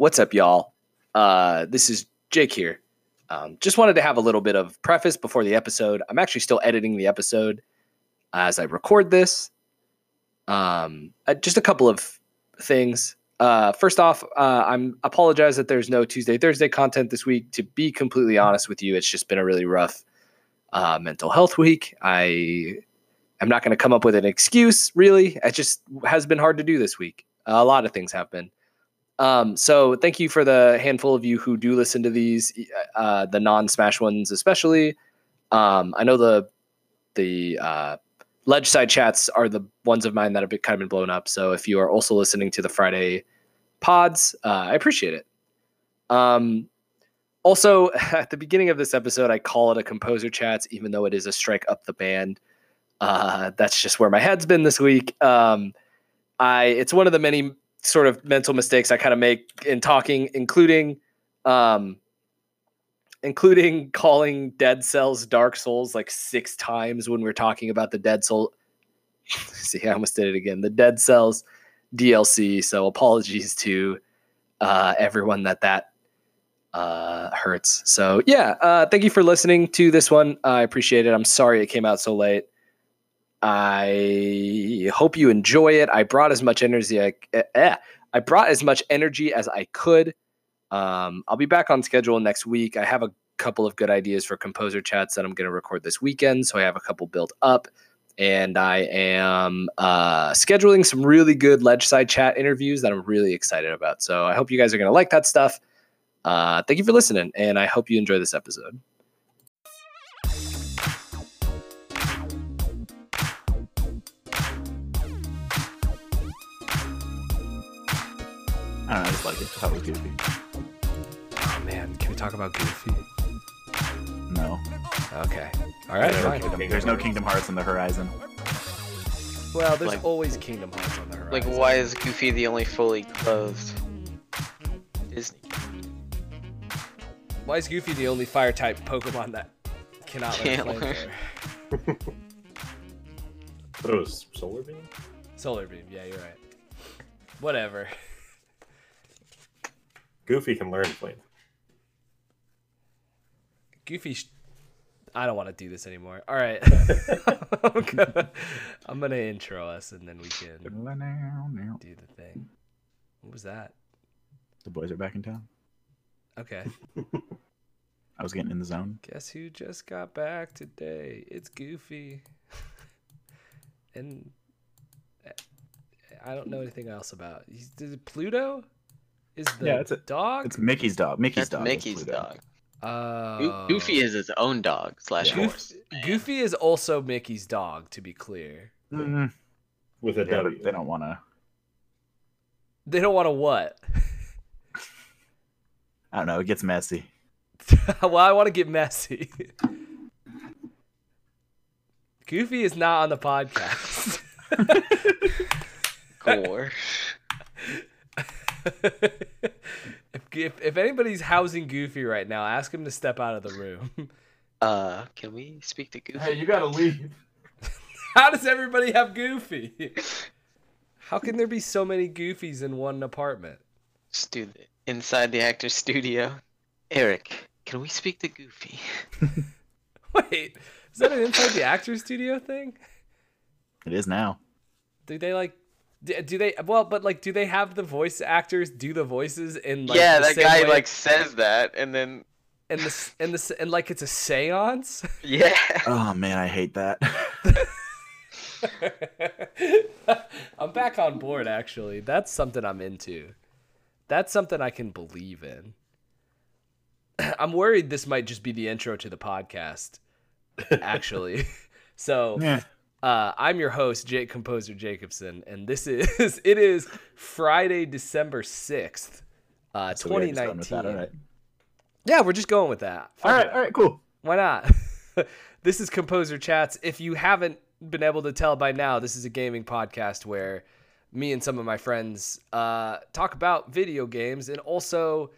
What's up, y'all? Uh, this is Jake here. Um, just wanted to have a little bit of preface before the episode. I'm actually still editing the episode as I record this. Um, uh, just a couple of things. Uh, first off, uh, I'm apologize that there's no Tuesday Thursday content this week. To be completely honest with you, it's just been a really rough uh, mental health week. I am not going to come up with an excuse. Really, it just has been hard to do this week. a lot of things have been. Um, so thank you for the handful of you who do listen to these, uh, the non-smash ones especially. Um, I know the the uh, ledge side chats are the ones of mine that have been, kind of been blown up. So if you are also listening to the Friday pods, uh, I appreciate it. Um, also, at the beginning of this episode, I call it a composer chats, even though it is a strike up the band. Uh, that's just where my head's been this week. Um, I it's one of the many sort of mental mistakes I kind of make in talking, including um including calling Dead Cells Dark Souls like six times when we're talking about the Dead Soul. See, I almost did it again. The Dead Cells DLC. So apologies to uh, everyone that that uh, hurts. So yeah, uh, thank you for listening to this one. I appreciate it. I'm sorry it came out so late. I hope you enjoy it. I brought as much energy. I, eh, I brought as much energy as I could. Um, I'll be back on schedule next week. I have a couple of good ideas for composer chats that I'm going to record this weekend, so I have a couple built up, and I am uh, scheduling some really good ledge side chat interviews that I'm really excited about. So I hope you guys are going to like that stuff. Uh, thank you for listening, and I hope you enjoy this episode. I don't know. I just like it. I thought it was goofy. Oh man, can we talk about Goofy? No. Okay. All right. There's no Fine. Kingdom, there's no Kingdom Hearts on the horizon. Well, there's Like- always Kingdom Hearts on the horizon. Like, why is Goofy the only fully clothed Disney? Why is Goofy the only fire type Pokemon that cannot let Can't flame learn. thrower? But it was Solar Beam? Solar Beam. Yeah, you're right. Whatever. Goofy can learn flame. Goofy. Sh- I don't want to do this anymore. All right. I'm, gonna, I'm gonna intro us and then we can do the thing. What was that? The boys are back in town. Okay. I was getting in the zone. Guess who just got back today? It's Goofy. and uh, I don't know anything else about. Is it Pluto? Is the Yeah, it's a- dog? It's Mickey's dog. Mickey's That's dog. Mickey's dog. Goo- Goofy is his own dog slash Yeah. horse. Goofy, Goofy is also Mickey's dog, to be clear. Mm, With a yeah, W. they don't want to. They don't want to what? I don't know. It gets messy. well, I want to get messy. Goofy is not on the podcast. Gore. If, if if anybody's housing Goofy right now, ask him to step out of the room. Uh, can we speak to Goofy? Hey, you gotta leave. How does everybody have Goofy? How can there be so many Goofies in one apartment? Just do the inside the actor's studio. Eric, can we speak to Goofy? Wait, is that an inside the actor studio thing? It is now. Do they like? Do, do they? Well, but like, do they have the voice actors do the voices in like? yeah, the that same guy way- like says that, and then and the and the and like it's a séance. yeah. Oh man, I hate that. I'm back on board. Actually, that's something I'm into. That's something I can believe in. I'm worried this might just be the intro to the podcast. Actually, so yeah. Uh, I'm your host, Jake Composer Jacobson, and this is it is Friday, December sixth, uh, So we're just done 2019. with that, All right. Yeah, we're just going with that. All Fuck right. it. All right. Cool. Why not? this is Composer Chats. If you haven't been able to tell by now, this is a gaming podcast where me and some of my friends uh, talk about video games and also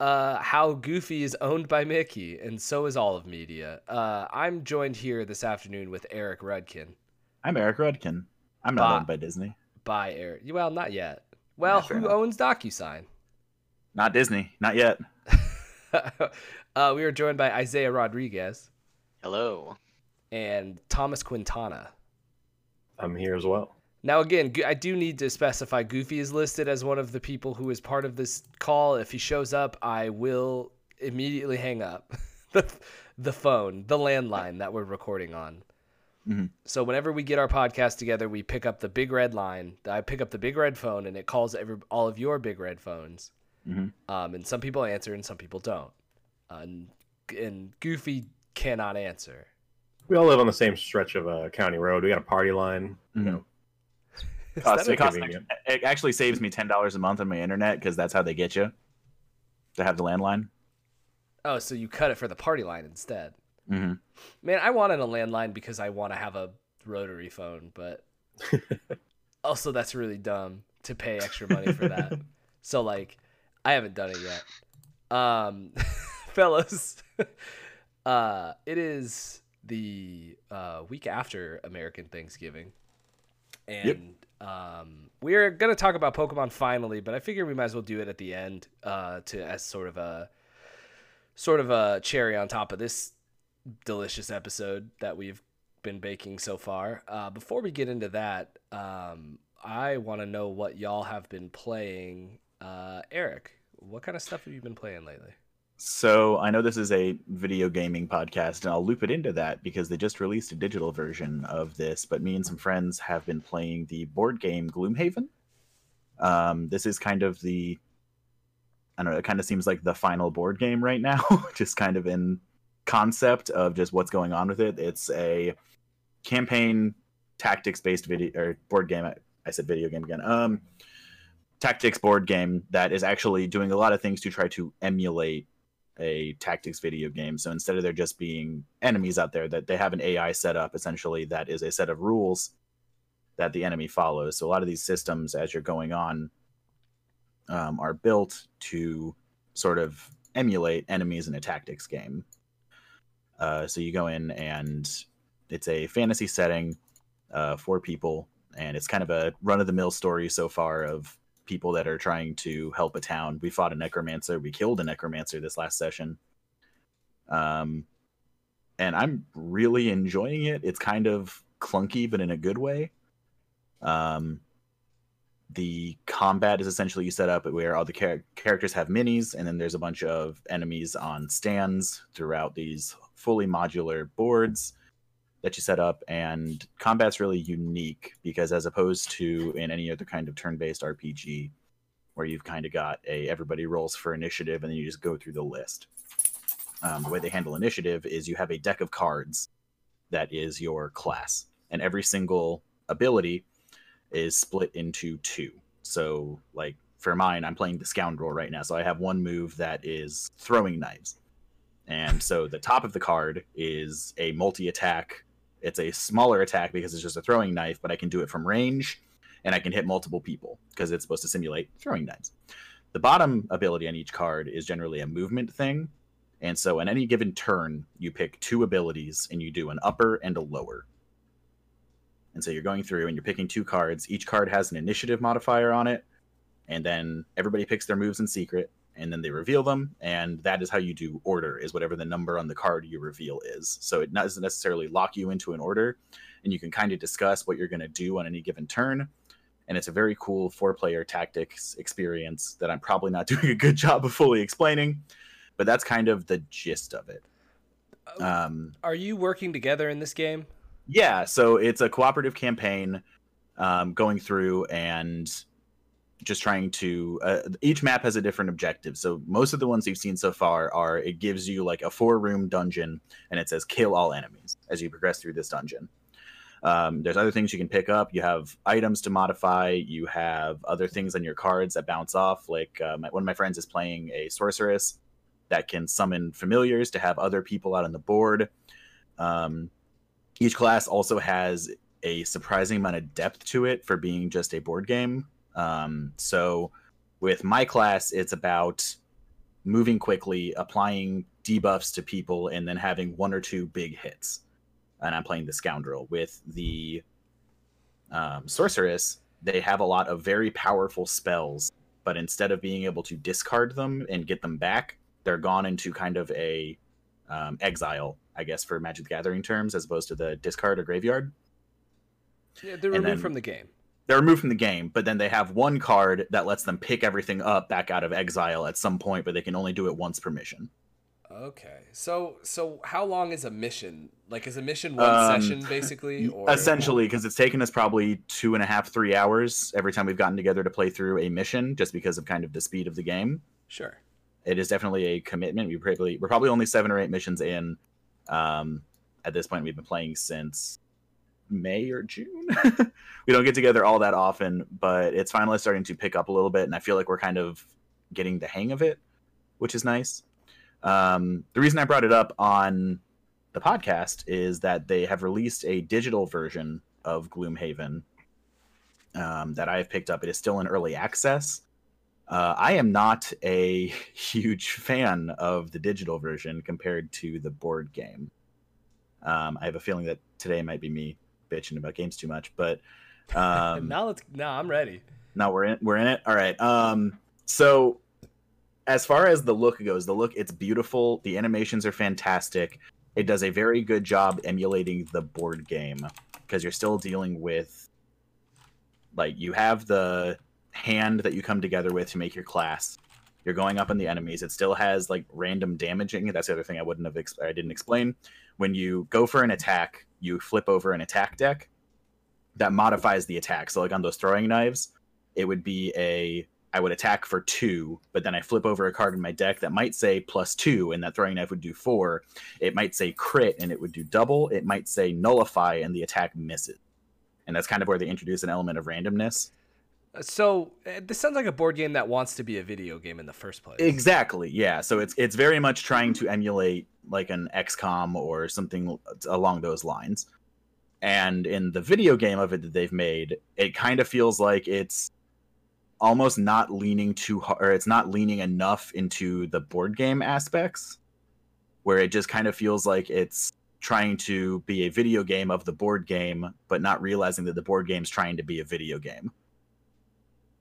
uh, how Goofy is owned by Mickey, and so is all of media. Uh, I'm joined here this afternoon with Eric Rudkin. I'm Eric Rudkin. I'm not Bah. owned by Disney. By Eric. Well, not yet. Well, Yeah, who enough. owns DocuSign? Not Disney, not yet. uh, we are joined by Isaiah Rodriguez Hello. and Thomas Quintana. I'm here as well. Now, again, I do need to specify Goofy is listed as one of the people who is part of this call. If he shows up, I will immediately hang up the, the phone, the landline that we're recording on. Mhm. So whenever we get our podcast together, we pick up the big red line. I pick up the big red phone, and it calls every all of your big red phones. Mhm. Um, and some people answer, and some people don't. Uh, and, and Goofy cannot answer. We all live on the same stretch of a county road. We got a party line. You Mhm. know, Is Costs- it, costs an it actually saves me ten dollars a month on my internet because that's how they get you to have the landline. Oh, so you cut it for the party line instead. hmm Man, I wanted a landline because I want to have a rotary phone, but also that's really dumb to pay extra money for that. so like, I haven't done it yet. Um, fellas, uh, it is the uh, week after American Thanksgiving, and um, we're gonna talk about Pokemon finally, but I figure we might as well do it at the end uh, to as sort of a sort of a cherry on top of this delicious episode that we've been baking so far. Uh, before we get into that, um, I want to know what y'all have been playing. Uh, Eric, what kind of stuff have you been playing lately? So I know this is a video gaming podcast, and I'll loop it into that because they just released a digital version of this. But me and some friends have been playing the board game Gloomhaven. Um, this is kind of the I don't know. It kind of seems like the final board game right now, just kind of in concept of just what's going on with it. It's a campaign tactics based video or board game. I, said video game again. Um, tactics board game that is actually doing a lot of things to try to emulate a tactics video game. So instead of there just being enemies out there, that they have an AI set up essentially that is a set of rules that the enemy follows. So a lot of these systems, as you're going on, um, are built to sort of emulate enemies in a tactics game. Uh, so you go in and it's a fantasy setting uh, for people, and it's kind of a run of the mill story so far of people that are trying to help a town. We fought a necromancer. We killed a necromancer this last session. Um, and I'm really enjoying it. It's kind of clunky, but in a good way. Um, the combat is essentially you set up where all the char- characters have minis, and then there's a bunch of enemies on stands throughout these fully modular boards that you set up. And combat's really unique because, as opposed to in any other kind of turn-based RPG, where you've kind of got a everybody rolls for initiative and then you just go through the list. Um, the way they handle initiative is you have a deck of cards that is your class, and every single ability is split into two. So, like for mine, I'm playing the scoundrel right now, so I have one move that is throwing knives, and so the top of the card is a multi attack. It's a smaller attack because it's just a throwing knife, but I can do it from range, and I can hit multiple people because it's supposed to simulate throwing knives. The bottom ability on each card is generally a movement thing, and so in any given turn, you pick two abilities and you do an upper and a lower. And so you're going through and you're picking two cards. Each card has an initiative modifier on it, and then everybody picks their moves in secret, and then they reveal them, and that is how you do order is whatever the number on the card you reveal is. So it doesn't necessarily lock you into an order, and you can kind of discuss what you're going to do on any given turn. And it's a very cool four-player tactics experience that I'm probably not doing a good job of fully explaining, but that's kind of the gist of it. Um, Are you working together in this game? yeah, so it's a cooperative campaign um, going through and just trying to. Uh, each map has a different objective. So most of the ones you've seen so far are it gives you like a four room dungeon and it says kill all enemies as you progress through this dungeon. Um, there's other things you can pick up. You have items to modify. You have other things on your cards that bounce off. Like uh, my, one of my friends is playing a sorceress that can summon familiars to have other people out on the board. Um, each class also has a surprising amount of depth to it for being just a board game. Um, so with my class, it's about moving quickly, applying debuffs to people, and then having one or two big hits. And I'm playing the scoundrel. With the um, sorceress, they have a lot of very powerful spells but instead of being able to discard them and get them back, they're gone into kind of a um, exile, I guess, for Magic the Gathering terms, as opposed to the discard or graveyard. Yeah, they're And removed then- from the game. They're removed from the game, but then they have one card that lets them pick everything up back out of exile at some point, but they can only do it once per mission. Okay. So so how long is a mission? Like is a mission one Um, session basically or Essentially, because it's taken us probably two and a half, three hours every time we've gotten together to play through a mission, just because of kind of the speed of the game. Sure. It is definitely a commitment. We probably we're probably only seven or eight missions in. Um, at this point, we've been playing since May or June. we don't get together all that often, but it's finally starting to pick up a little bit, and I feel like we're kind of getting the hang of it, which is nice. Um, the reason I brought it up on the podcast is that they have released a digital version of Gloomhaven um, that I have picked up. It is still in early access. Uh, I am not a huge fan of the digital version compared to the board game. Um, I have a feeling that today might be me bitching about games too much, but um, now let's now I'm ready. Now we're in we're in it. All right. Um so as far as the look goes, the look it's beautiful. The animations are fantastic. It does a very good job emulating the board game because you're still dealing with like you have the hand that you come together with to make your class. You're going up on the enemies. It still has like random damaging. That's the other thing I wouldn't have ex- I didn't explain. When you go for an attack, you flip over an attack deck that modifies the attack. So like on those throwing knives, it would be a I would attack for two, but then I flip over a card in my deck that might say plus two, and that throwing knife would do four. It might say crit, and it would do double. It might say nullify, and the attack misses. And that's kind of where they introduce an element of randomness. So uh, this sounds like a board game that wants to be a video game in the first place. Exactly, yeah. So it's it's very much trying to emulate like an XCOM or something along those lines. And in the video game of it that they've made, it kind of feels like it's almost not leaning too hard, or it's not leaning enough into the board game aspects, where it just kind of feels like it's trying to be a video game of the board game, but not realizing that the board game's trying to be a video game.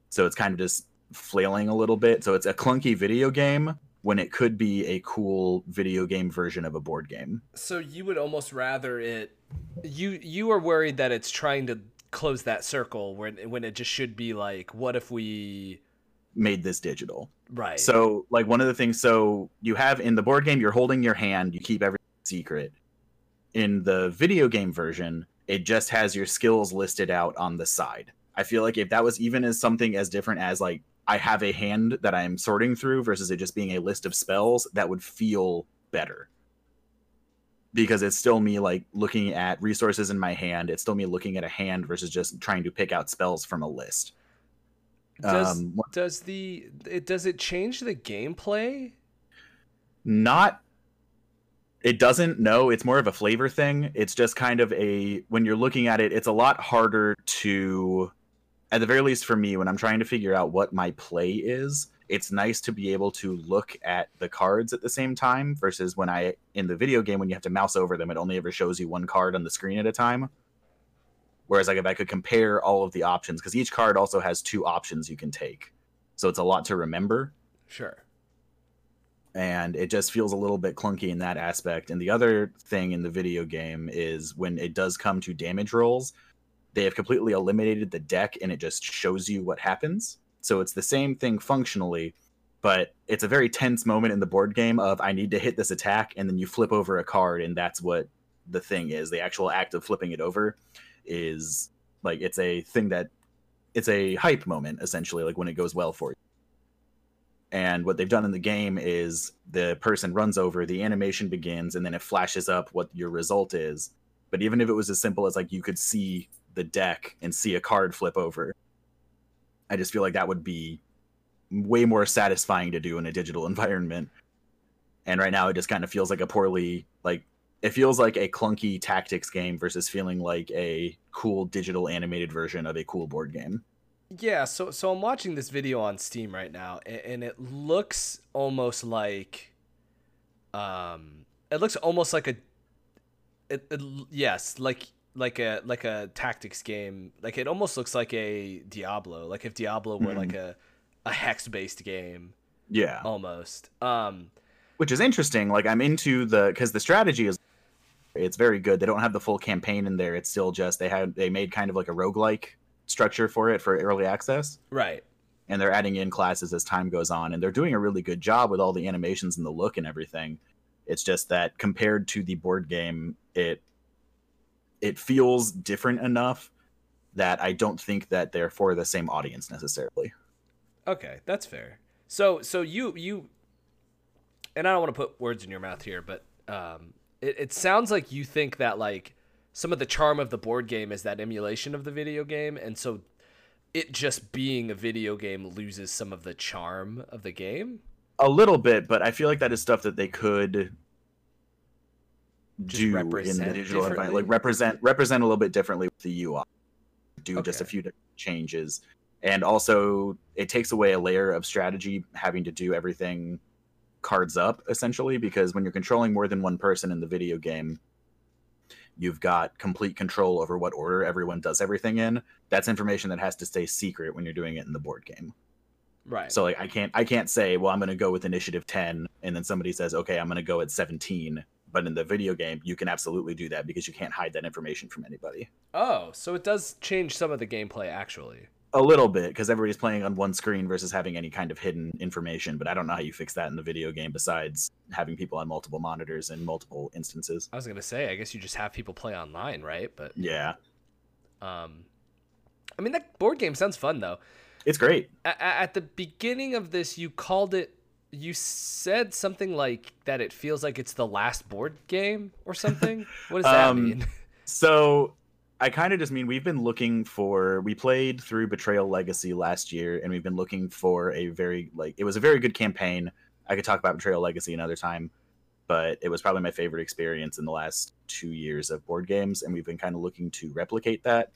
So it's kind of just flailing a little bit. So it's a clunky video game when it could be a cool video game version of a board game. So you would almost rather it you you are worried that it's trying to close that circle when when it just should be like what if we Made this digital. right. So, like one of the things, so you have in the board game, you're holding your hand, you keep everything secret. In the video game version, it just has your skills listed out on the side. I feel like if that was even as something as different as like I have a hand that I'm sorting through versus it just being a list of spells, that would feel better. Because it's still me like looking at resources in my hand. It's still me looking at a hand versus just trying to pick out spells from a list. does um, does the it does it change the gameplay? not it doesn't no it's more of a flavor thing it's just kind of a when you're looking at it it's a lot harder to at the very least for me when i'm trying to figure out what my play is it's nice to be able to look at the cards at the same time versus when i in the video game when you have to mouse over them it only ever shows you one card on the screen at a time whereas like if i could compare all of the options because each card also has two options you can take so it's a lot to remember Sure. and it just feels a little bit clunky in that aspect. And the other thing in the video game is when it does come to damage rolls, they have completely eliminated the deck and it just shows you what happens. So it's the same thing functionally, but it's a very tense moment in the board game of I need to hit this attack and then you flip over a card and that's what the thing is. The actual act of flipping it over is like it's a thing that it's a hype moment essentially like when it goes well for you. And what they've done in the game is the person runs over, the animation begins, and then it flashes up what your result is. But even if it was as simple as like you could see the deck and see a card flip over, I just feel like that would be way more satisfying to do in a digital environment. And right now it just kind of feels like a poorly like it feels like a clunky tactics game versus feeling like a cool digital animated version of a cool board game. Yeah, so so I'm watching this video on Steam right now, and, and it looks almost like, um, it looks almost like a, it, it yes, like like a like a tactics game. Like it almost looks like a Diablo. Like if Diablo were like a a hex based game Yeah. almost. Um, which is interesting. Like I'm into the because the strategy is it's very good. They don't have the full campaign in there. It's still just they had they made kind of like a roguelike structure for it for early access. right. And they're adding in classes as time goes on, and they're doing a really good job with all the animations and the look and everything. It's just that compared to the board game, it it feels different enough that I don't think that they're for the same audience necessarily. Okay, that's fair. So so you you and I don't want to put words in your mouth here, but um it, it sounds like you think that like some of the charm of the board game is that emulation of the video game and so it just being a video game loses some of the charm of the game. A little bit, but I feel like that is stuff that they could do in the digital environment, like represent represent a little bit differently with the UI. Do just a few different changes, and also it takes away a layer of strategy having to do everything cards up essentially because when you're controlling more than one person in the video game you've got complete control over what order everyone does everything in that's information that has to stay secret when you're doing it in the board game Right. so like I can't I can't say, well, I'm gonna go with initiative 10, and then somebody says, okay, I'm gonna go at 17. But in the video game, you can absolutely do that because you can't hide that information from anybody. oh, so it does change some of the gameplay actually. A little bit, because everybody's playing on one screen versus having any kind of hidden information. But I don't know how you fix that in the video game besides having people on multiple monitors and multiple instances. I was going to say I guess you just have people play online, right? But Yeah, um I mean that board game sounds fun though. it's great. a- at the beginning of this you called it you said something like that it feels like it's the last board game or something what does that Um, mean So I kind of just mean we've been looking for. We played through Betrayal Legacy last year, and we've been looking for a very like it was a very good campaign. I could talk about Betrayal Legacy another time, but it was probably my favorite experience in the last two years of board games, and we've been kind of looking to replicate that.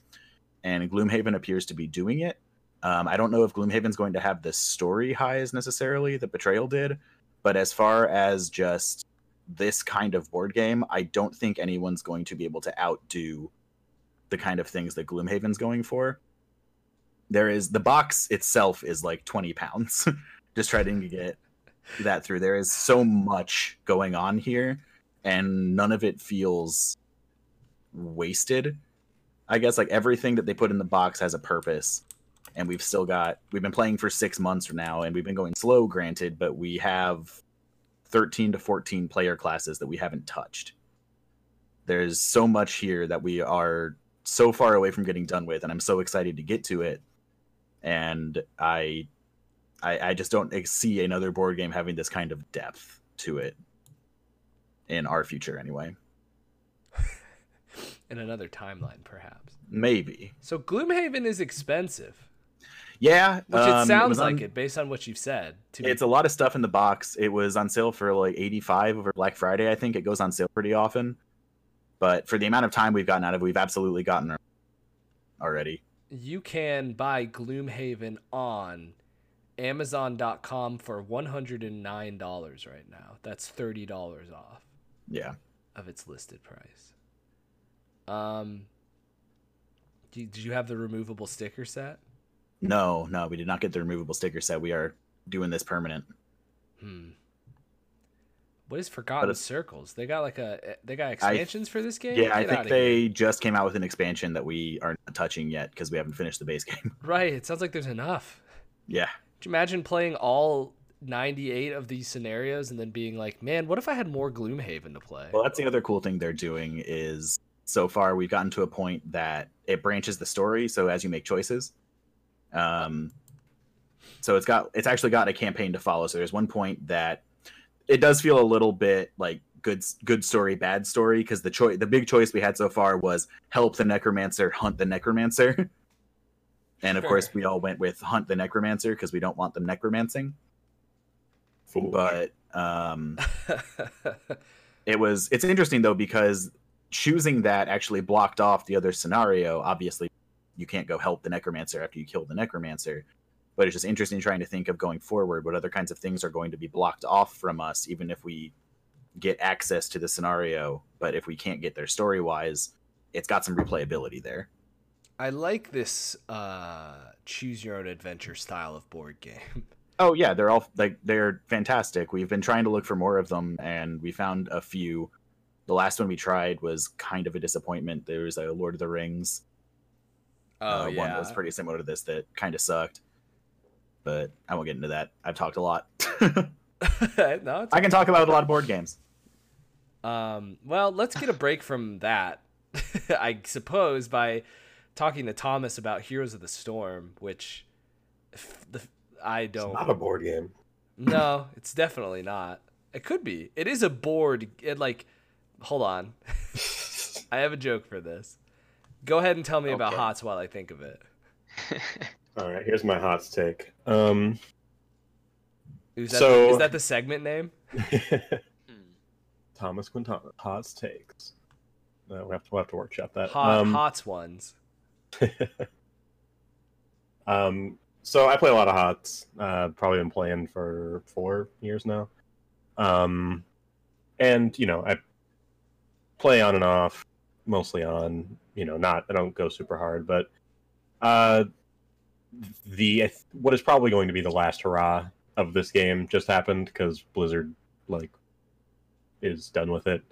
And Gloomhaven appears to be doing it. Um, I don't know if Gloomhaven's going to have the story highs necessarily that Betrayal did, but as far as just this kind of board game, I don't think anyone's going to be able to outdo the kind of things that Gloomhaven's going for. There is the box itself is like 20 pounds. Just trying to get that through. There is so much going on here, and none of it feels wasted. I guess like everything that they put in the box has a purpose. And we've still got we've been playing for six months from now, and we've been going slow, granted, but we have 13 to 14 player classes that we haven't touched. There's so much here that we are so far away from getting done with, and I'm so excited to get to it. And I, I, I just don't see another board game having this kind of depth to it in our future, anyway. in another timeline perhaps Maybe, so gloomhaven is expensive yeah. which um, it sounds was on- like it based on what you've said It's a lot of stuff in the box. It was on sale for like 85 over Black Friday, I think. It goes on sale pretty often. But for the amount of time we've gotten out of it, we've absolutely gotten already. you can buy gloomhaven on amazon.com for $109 right now that's $30 off Yeah. of its listed price um do did you have the removable sticker set No, no, we did not get the removable sticker set. We are doing this permanent. Hmm. What is Forgotten Circles? They got like a they got expansions for this game. Yeah, I think they here. just came out with an expansion that we are not touching yet because we haven't finished the base game. right. It sounds like there's enough. yeah. Could you imagine playing all 98 of these scenarios and then being like, man, what if I had more Gloomhaven to play? Well, that's the other cool thing they're doing is so far we've gotten to a point that it branches the story. So as you make choices, um, so it's got it's actually got a campaign to follow. So there's one point that it does feel a little bit like good good story, bad story because the choice the big choice we had so far was help the necromancer, hunt the necromancer. And of course, we all went with hunt the necromancer because we don't want them necromancing. Foolish. But um, it was it's interesting though because choosing that actually blocked off the other scenario obviously you can't go help the necromancer after you kill the necromancer but it's just interesting trying to think of going forward what other kinds of things are going to be blocked off from us even if we get access to the scenario but if we can't get there story wise it's got some replayability there I like this uh, choose your own adventure style of board game. Oh yeah, they're all like they're fantastic. We've been trying to look for more of them, and we found a few. The last one we tried was kind of a disappointment. There was a Lord of the Rings Oh uh, one that was pretty similar to this that kind of sucked. But I won't get into that. I've talked a lot. no, I can talk about a lot of board games. Um, well, let's get a break from that, I suppose, by talking to Thomas about Heroes of the Storm, which f- the, I don't. It's not a board game. no, it's definitely not. It could be. It is a board. It like, hold on. I have a joke for this. Go ahead and tell me about HOTS while I think of it. All right, here's my hot take. Um, Is that, So- is that the segment name? Thomas Quintana, hot takes. Uh, we have to we'll have to workshop that. Hot, um, HOTS ones. um, so I play a lot of hots. Uh, probably been playing for four years now. Um, and you know I play on and off, mostly on. You know, not I don't go super hard, but uh, the what is probably going to be the last hurrah of this game just happened because Blizzard like is done with it.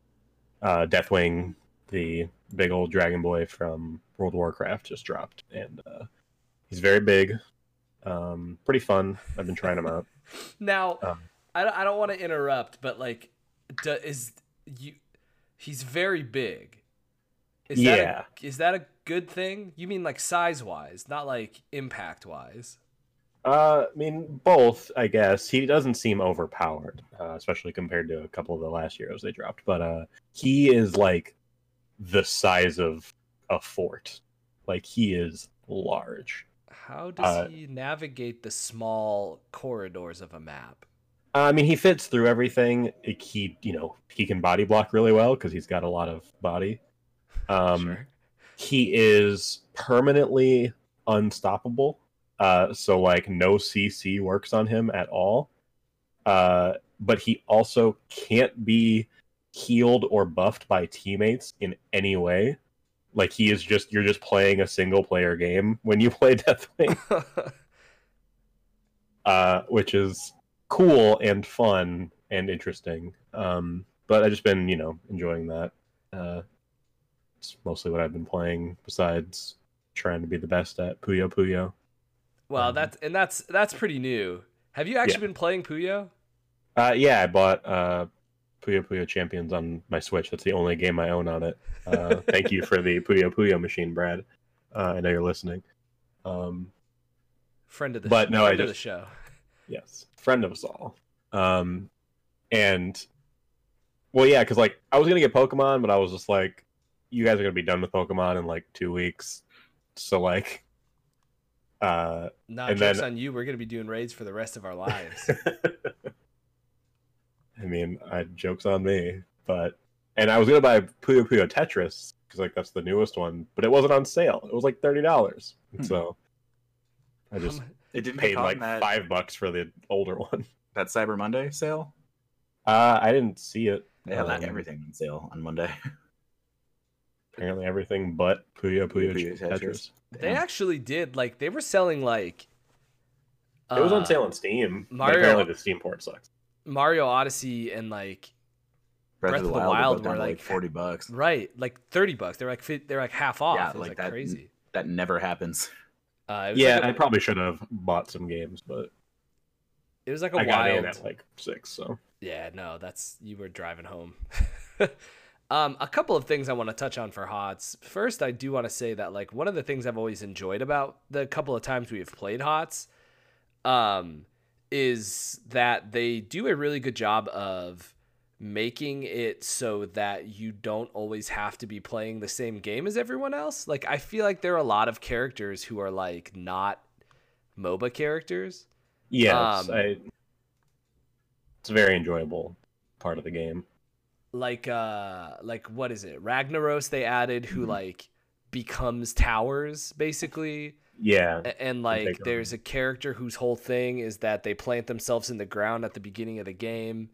Uh, Deathwing, the big old dragon boy from World of Warcraft, just dropped, and uh, he's very big, um, pretty fun. I've been trying him out. Now, Um, I don't, I don't want to interrupt, but like, do, is you? He's very big. Is Yeah. That a, is that a good thing? You mean like size wise, not like impact wise? Uh, I mean, both, I guess. He doesn't seem overpowered, uh, especially compared to a couple of the last heroes they dropped. But uh, he is like the size of a fort. Like he is large. How does Uh, he navigate the small corridors of a map? I mean, he fits through everything. He, you know, he can body block really well because he's got a lot of body. Um, sure. he is permanently unstoppable. Uh, so like no CC works on him at all. Uh, but he also can't be healed or buffed by teammates in any way. Like he is just you're just playing a single player game when you play Deathwing, uh, which is cool and fun and interesting. Um, but I've just been you know enjoying that. Uh, it's mostly what I've been playing besides trying to be the best at Puyo Puyo. well, um, that's and that's that's pretty new. Have you actually Yeah. been playing Puyo? Uh, yeah, I bought uh, Puyo Puyo Champions on my Switch. That's the only game I own on it. Uh, thank you for the Puyo Puyo machine, Brad. Uh, I know you're listening. Um, Friend of the But sh- no, I friend of the show. yes, friend of us all. Um, and well, yeah, because like I was gonna get Pokemon, but I was just like, you guys are gonna be done with Pokemon in like two weeks, so like, uh, Nah, and jokes then- on you. We're gonna be doing raids for the rest of our lives. I mean, I jokes on me, but and I was gonna buy Puyo Puyo Tetris because like that's the newest one, but it wasn't on sale. It was like thirty dollars, Hmm. so I just Um, It didn't paid like that, five bucks for the older one. that Cyber Monday sale. Uh, I didn't see it. They had Um, everything on sale on Monday. Apparently, everything but Puyo Puyo, Puyo Tetris. Tetris. they actually did like they were selling like. it was on uh, sale on Steam. but Mario- apparently, the Steam port sucks. Mario Odyssey and like Breath, Breath of the of the Wild, Wild were like like- forty bucks. right like thirty bucks. They're like they're like half off. Yeah, it was like like, that- crazy. That never happens. Uh, it was Yeah, like a- I probably should have bought some games, but it was like a I got wild. in at like six. So Yeah, no, that's you were driving home. um, a couple of things I want to touch on for HOTS. First, I do want to say that like one of the things I've always enjoyed about the couple of times we have played HOTS, um, is that they do a really good job of making it so that you don't always have to be playing the same game as everyone else. Like I feel like there are a lot of characters who are like not MOBA characters. yeah, Um, I, it's a very enjoyable part of the game. Like uh like what is it ragnaros they added who Mhm. like becomes towers basically Yeah, A- and like there's a character whose whole thing is that they plant themselves in the ground at the beginning of the game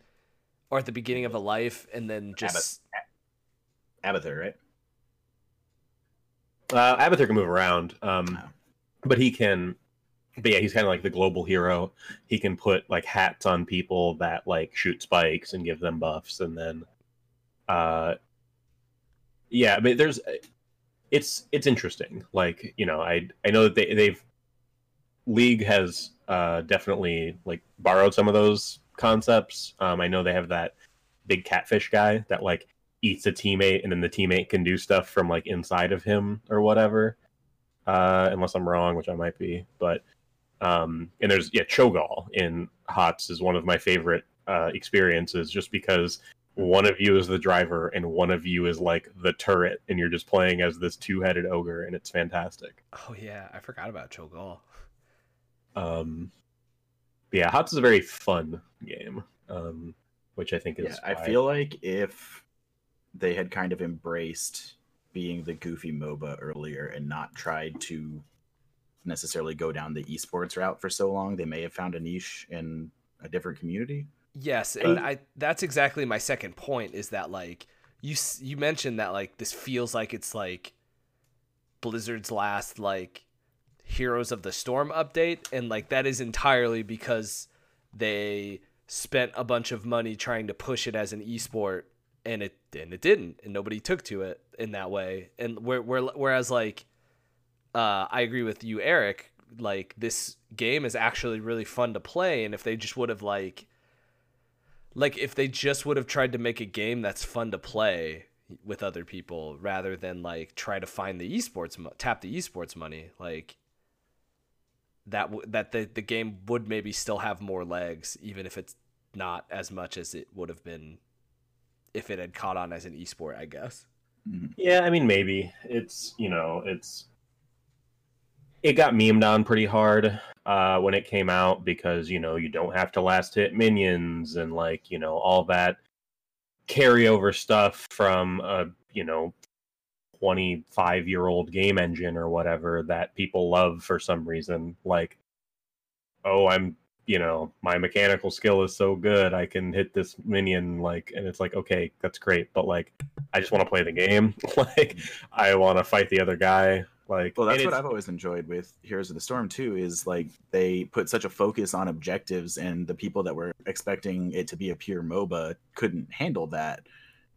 or at the beginning of a life and then just Abathur, right? Uh, Abathur can move around, um, Oh. but he can. But yeah, he's kind of like the global hero. He can put like hats on people that like shoot spikes and give them buffs, and then, uh, yeah, but there's, it's it's interesting. Like you know, I I know that they they've League has uh definitely like borrowed some of those concepts. Um, I know they have that big catfish guy that like eats a teammate and then the teammate can do stuff from like inside of him or whatever uh unless i'm wrong which i might be but um and there's yeah cho'gall in hots is one of my favorite uh experiences just because one of you is the driver and one of you is like the turret and you're just playing as this two-headed ogre and it's fantastic. Oh yeah, I forgot about cho'gall um yeah hots is a very fun game um which i think is Yeah, I why- feel like if they had kind of embraced being the goofy MOBA earlier and not tried to necessarily go down the esports route for so long, they may have found a niche in a different community. Yes, and I that's exactly my second point is that like you you mentioned that like this feels like it's like Blizzard's last like Heroes of the Storm update and like that is entirely because they spent a bunch of money trying to push it as an esport and it and it didn't and nobody took to it in that way. And where, where whereas like uh, I agree with you Eric like this game is actually really fun to play and if they just would have like like if they just would have tried to make a game that's fun to play with other people rather than like try to find the esports mo- tap the esports money like that w- that the the game would maybe still have more legs even if it's not as much as it would have been if it had caught on as an esport I guess. Yeah, I mean maybe. It's you know it's it got memed on pretty hard uh, when it came out because you know you don't have to last hit minions and like you know all that carryover stuff from a you know 25 year old game engine or whatever that people love for some reason. Like oh i'm you know my mechanical skill is so good i can hit this minion like and it's like okay that's great but like i just want to play the game. Like i want to fight the other guy like Well, that's what I've always enjoyed with Heroes of the Storm too. Is like they put such a focus on objectives, and the people that were expecting it to be a pure MOBA couldn't handle that.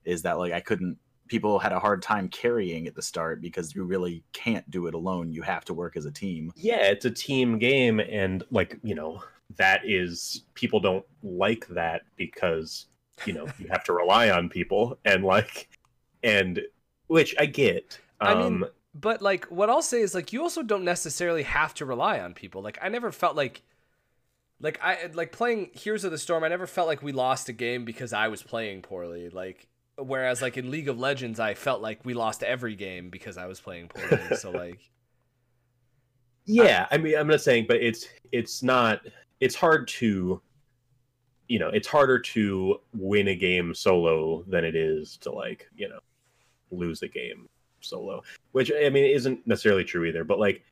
Is that like I couldn't? People had a hard time carrying at the start because you really can't do it alone. You have to work as a team. yeah it's a team game and like you know that is people don't like that because you know you have to rely on people and like and which i get I mean, um but like what I'll say is like you also don't necessarily have to rely on people. Like I never felt like like I like playing Heroes of the Storm, I never felt like we lost a game because I was playing poorly. Like whereas like in League of Legends I felt like we lost every game because I was playing poorly. so like yeah i mean i'm not saying but it's it's not it's hard to you know it's harder to win a game solo than it is to like you know lose a game solo which i mean isn't necessarily true either but like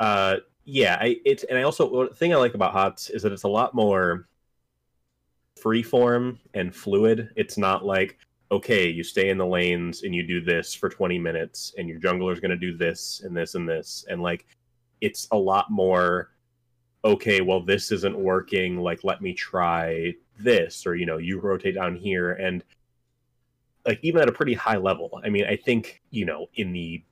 uh yeah i it's and i also the thing i like about hots is that it's a lot more free form and fluid. It's not like okay you stay in the lanes and you do this for 20 minutes and your jungler's going to do this and this and this. And like it's a lot more okay well this isn't working like let me try this or you know you rotate down here. And like even at a pretty high level i mean i think you know in the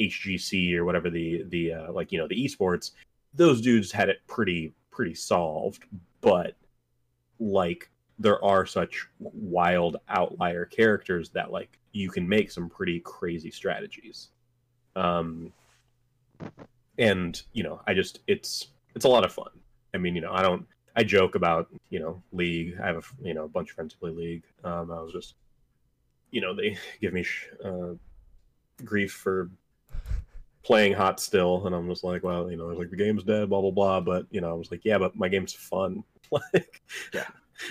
hgc or whatever the the uh, like you know the esports those dudes had it pretty pretty solved. But like there are such wild outlier characters that like you can make some pretty crazy strategies. Um and you know i just it's it's a lot of fun. I mean you know i don't i joke about you know league. I have a you know a bunch of friends who play league. Um i was just you know they give me sh- uh, grief for playing hot still and i'm just like well you know like the game's dead blah blah blah but you know i was like yeah but my game's fun like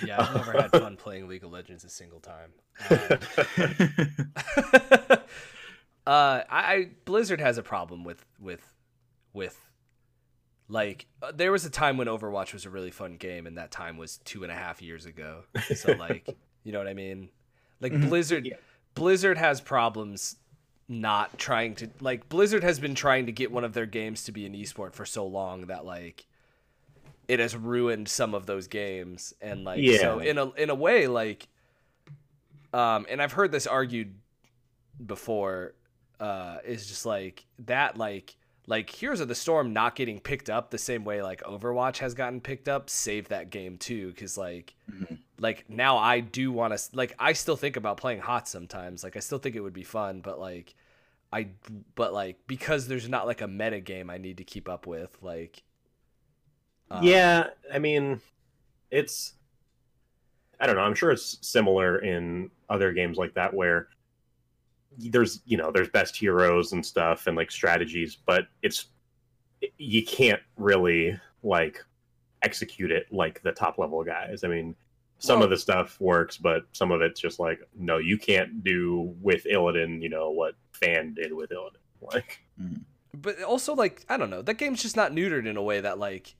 yeah, I've never had fun playing League of Legends a single time. Um, uh, I, I Blizzard has a problem with with with like uh, there was a time when Overwatch was a really fun game, and that time was two and a half years ago. So like, you know what I mean? Like Mhm. Blizzard, Yeah. Blizzard has problems not trying to like Blizzard has been trying to get one of their games to be an esport for so long that like it has ruined some of those games and like so Yeah. in a in a way like um and I've heard this argued before uh is just like that like like Heroes of the Storm not getting picked up the same way like Overwatch has gotten picked up save that game too cuz like Mhm. like now I do want to like I still think about playing hot sometimes like I still think it would be fun but like I but like because there's not like a meta game I need to keep up with like um, yeah, I mean, it's. I don't know. I'm sure it's similar in other games like that where there's you know there's best heroes and stuff and like strategies, but it's you can't really like execute it like the top level guys. I mean, some Well- of the stuff works, but some of it's just like no, you can't do with Illidan. You know what Fan did with Illidan. Like hmm. but also like I don't know that game's just not neutered in a way that like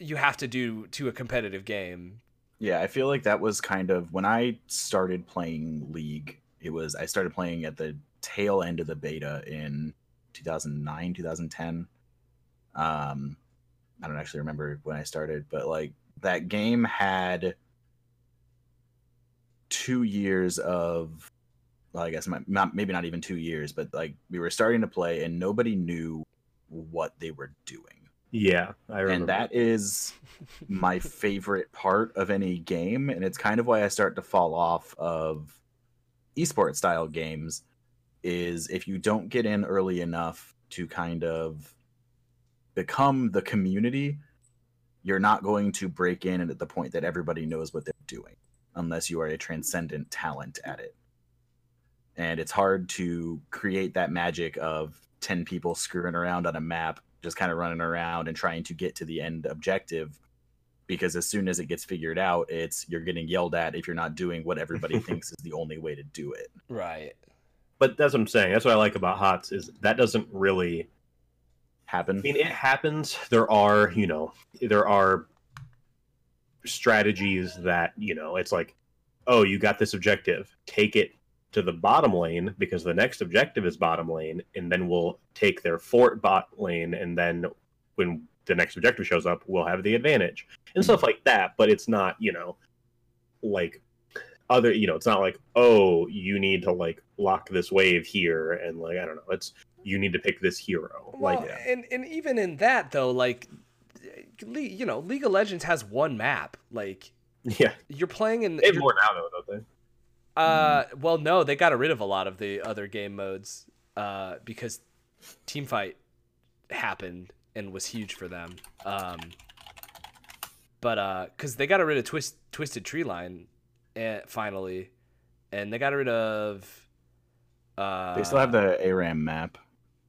you have to do to a competitive game Yeah, I feel like that was kind of when I started playing League. It was I started playing at the tail end of the beta in 2009, 2010. Um, I don't actually remember when I started, but like that game had two years of, well, I guess my, not, maybe not even two years, but like we were starting to play and nobody knew what they were doing yeah, I remember. and that is my favorite part of any game and it's kind of why i start to fall off of esports style games is if you don't get in early enough to kind of become the community you're not going to break in at the point that everybody knows what they're doing unless you are a transcendent talent at it. And it's hard to create that magic of 10 people screwing around on a map just kind of running around and trying to get to the end objective because as soon as it gets figured out it's you're getting yelled at if you're not doing what everybody thinks is the only way to do it right but that's what I'm saying. That's what I like about HOTS is that doesn't really happen I mean, it happens. There are, you know, there are strategies that, you know, it's like, oh, you got this objective. Take it to the bottom lane because the next objective is bottom lane, and then we'll take their fort bot lane, and then when the next objective shows up, we'll have the advantage and stuff like that. But it's not, you know, like other, you know, it's not like, oh, you need to like lock this wave here, and like I don't know, it's you need to pick this hero. well, like, and and even in that though like you know League of Legends has one map like yeah, you're playing in They have more now, though, don't they? Uh, well, no, they got rid of a lot of the other game modes uh, because team fight happened and was huge for them. Um, but uh, because they got rid of twist Twisted Treeline, eh, finally, and they got rid of. Uh, they still have the aram map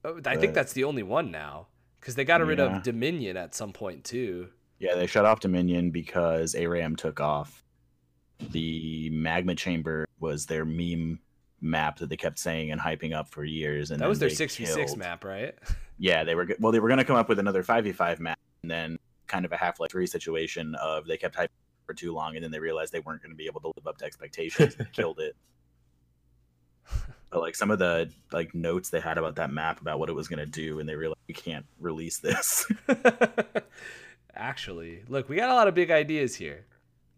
oh, I think that's the only one now because they got rid Yeah. of Dominion at some point too. yeah they shut off dominion because aram took off the magma chamber was their meme map that they kept saying and hyping up for years and That was their six v six map, right? yeah they were well they were going to come up with another 5v5 map and then kind of a half-life 3 situation of they kept hyping for too long and then they realized they weren't going to be able to live up to expectations and killed it but like some of the like notes they had about that map about what it was going to do and they realized we can't release this Actually, look, we got a lot of big ideas here.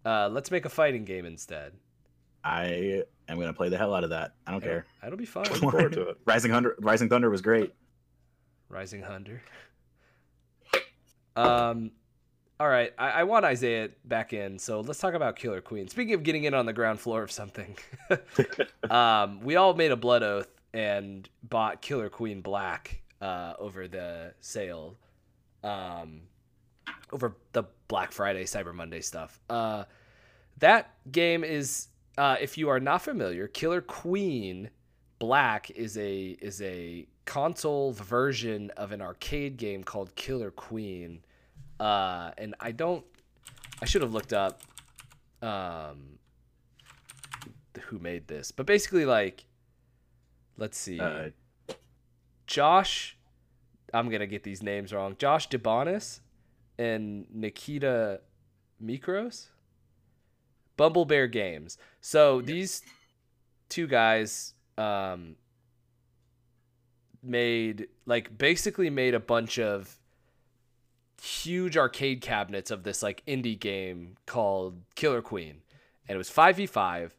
Uh, let's make a fighting game instead. i am going to play the hell out of that i don't care That'll be fun. Looking forward to it. rising thunder rising thunder was great Rising Hunter. Um, all right, I, I want Isaiah back in, so let's talk about Killer Queen. Speaking of getting in on the ground floor of something, um, we all made a blood oath and bought Killer Queen Black uh, over the sale, um, over the Black Friday, Cyber Monday stuff. Uh, that game is, uh, if you are not familiar, Killer Queen Black is a is a console version of an arcade game called Killer Queen. Uh, and I don't I should have looked up um who made this. But basically like let's see. uh, Josh I'm going to get these names wrong. Josh DeBonis and Nikita Mikros. Bumble Bear Games. So these two guys um, made like basically made a bunch of huge arcade cabinets of this like indie game called Killer Queen, and it was five v five,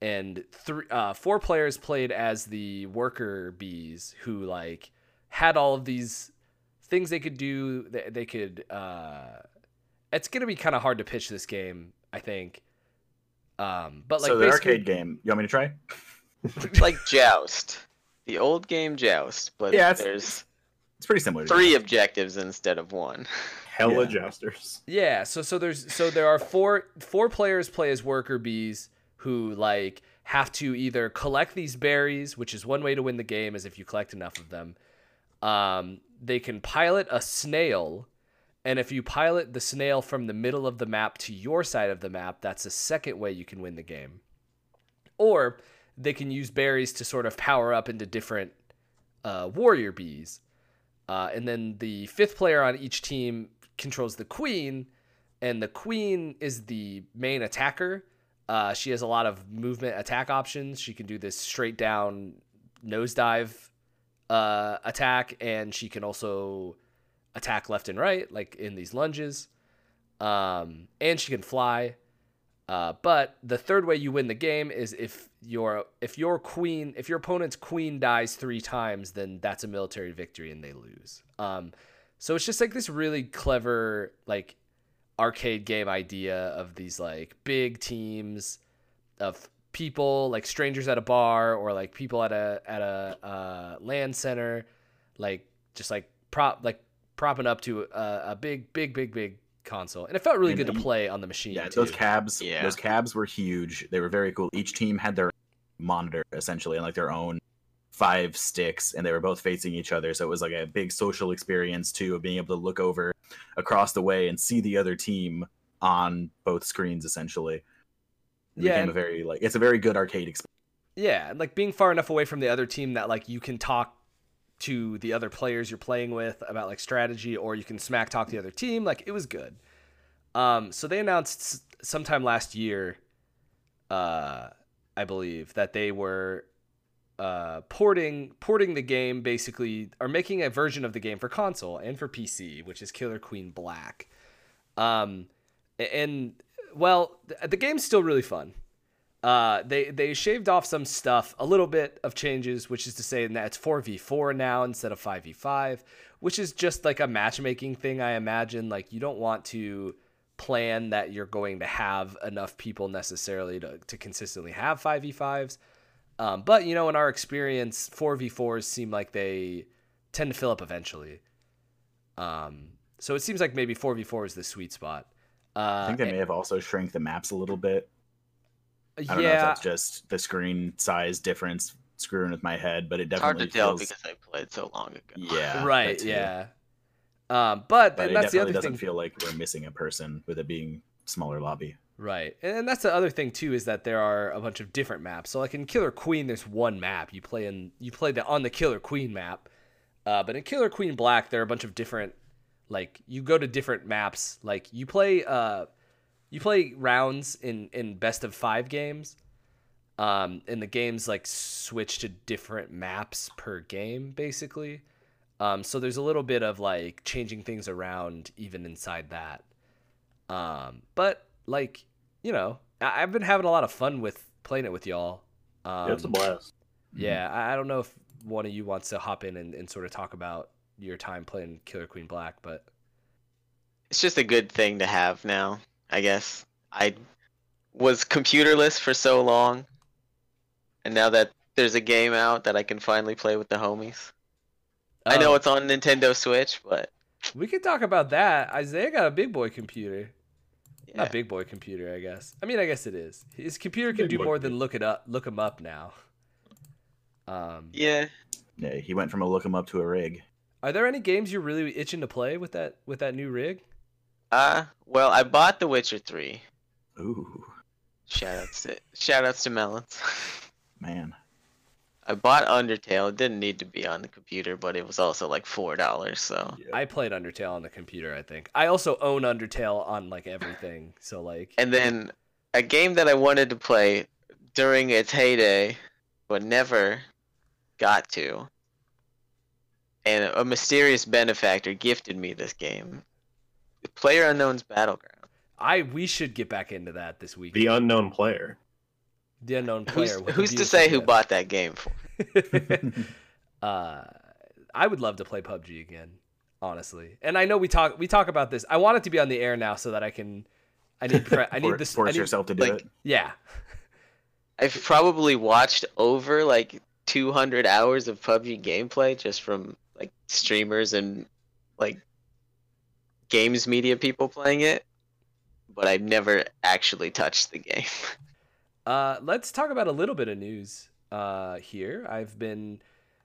and three uh, four players played as the worker bees who like had all of these things they could do. They, they could. Uh, it's gonna be kind of hard to pitch this game, I think. Um, but like so the arcade game. You want me to try? Like Joust, the old game Joust, but Yeah, it's- there's It's pretty similar. to three that. objectives instead of one. Hella Yeah. jousters. Yeah, so so there's so there are four four players play as worker bees who like have to either collect these berries, which is one way to win the game is if you collect enough of them. Um, they can pilot a snail, and if you pilot the snail from the middle of the map to your side of the map, that's the second way you can win the game. Or they can use berries to sort of power up into different uh, warrior bees. Uh, and then the fifth player on each team controls the queen, and the queen is the main attacker. Uh, she has a lot of movement attack options. She can do this straight down nosedive uh, attack, and she can also attack left and right, like in these lunges. Um, and she can fly. Uh, but the third way you win the game is if your if your queen if your opponent's queen dies three times, then that's a military victory and they lose. Um, so it's just like this really clever like arcade game idea of these like big teams of people like strangers at a bar or like people at a at a uh, LAN center, like just like prop like propping up to a, a big big big big console, and it felt really And good to play on the machine. Yeah, too. those cabs. Yeah. Those cabs were huge. They were very cool. Each team had their monitor essentially, and like their own five sticks, and they were both facing each other. So it was like a big social experience too, of being able to look over across the way and see the other team on both screens. Essentially, it Yeah, became a very like it's a very good arcade experience. Yeah, and, like being far enough away from the other team that like you can talk to the other players you're playing with about like strategy or you can smack talk the other team like it was good. Um so they announced sometime last year uh I believe that they were uh porting porting the game basically or making a version of the game for console and for PC which is Killer Queen Black. Um and well th- the game's still really fun. Uh, they they shaved off some stuff, a little bit of changes, which is to say that it's four v four now instead of five v five, which is just like a matchmaking thing. I imagine like you don't want to plan that you're going to have enough people necessarily to to consistently have five v fives. Um, but you know, in our experience, four v fours seem like they tend to fill up eventually. Um, so it seems like maybe four v four is the sweet spot. Uh, I think they may have also shrank the maps a little bit. I don't know if yeah, that's just the screen size difference screwing with my head, but it definitely It's hard definitely to tell because I played so long ago. Yeah, right yeah. Um but, But it that's the definitely other doesn't thing feel like we're missing a person with it being smaller lobby. right and that's the other thing too is that there are a bunch of different maps. So like in killer queen there's one map. You play in you play the on the killer queen map. Uh, but in killer queen black there are a bunch of different like you go to different maps. Like you play uh you play rounds in in best of five games um and the games like switch to different maps per game basically. Um so there's a little bit of like changing things around even inside that. Um but like you know I- i've been having a lot of fun with playing it with y'all. Um yeah, it's a blast. yeah I, I don't know if one of you wants to hop in and, and sort of talk about your time playing killer queen black but It's just a good thing to have now, I guess. I was computerless for so long, and now that there's a game out that I can finally play with the homies. I know Oh, it's on Nintendo Switch, but we could talk about that isaiah got a big boy computer yeah. Not big boy computer, I guess. I mean, I guess it is. His computer can Big do boy more than look it up, look him up now. Um, Yeah. Yeah, he went from a look him up to a rig. are there any games you're really itching to play with that with that new rig? Uh, well, I bought The Witcher 3. Ooh, Shoutouts to shoutouts to Melons. man. I bought Undertale. It didn't need to be on the computer, but it was also like four dollars. So, I played Undertale on the computer. I think I also own Undertale on like everything. So like, and then a game that I wanted to play during its heyday but never got to. And a mysterious benefactor gifted me this game. Player Unknown's Battleground. I we should get back into that this week. The unknown player. The unknown player. with the who's to say who bought that game for? uh, I would love to play PUBG again, honestly. And I know we talk we talk about this. I want it to be on the air now so that I can. I need pre- I need For- this. I Force need, yourself to do like- it. Yeah, I've probably watched over like 200 hours of PUBG gameplay just from like streamers and like games media people playing it, but I've never actually touched the game. Uh, let's talk about a little bit of news uh, here. I've been.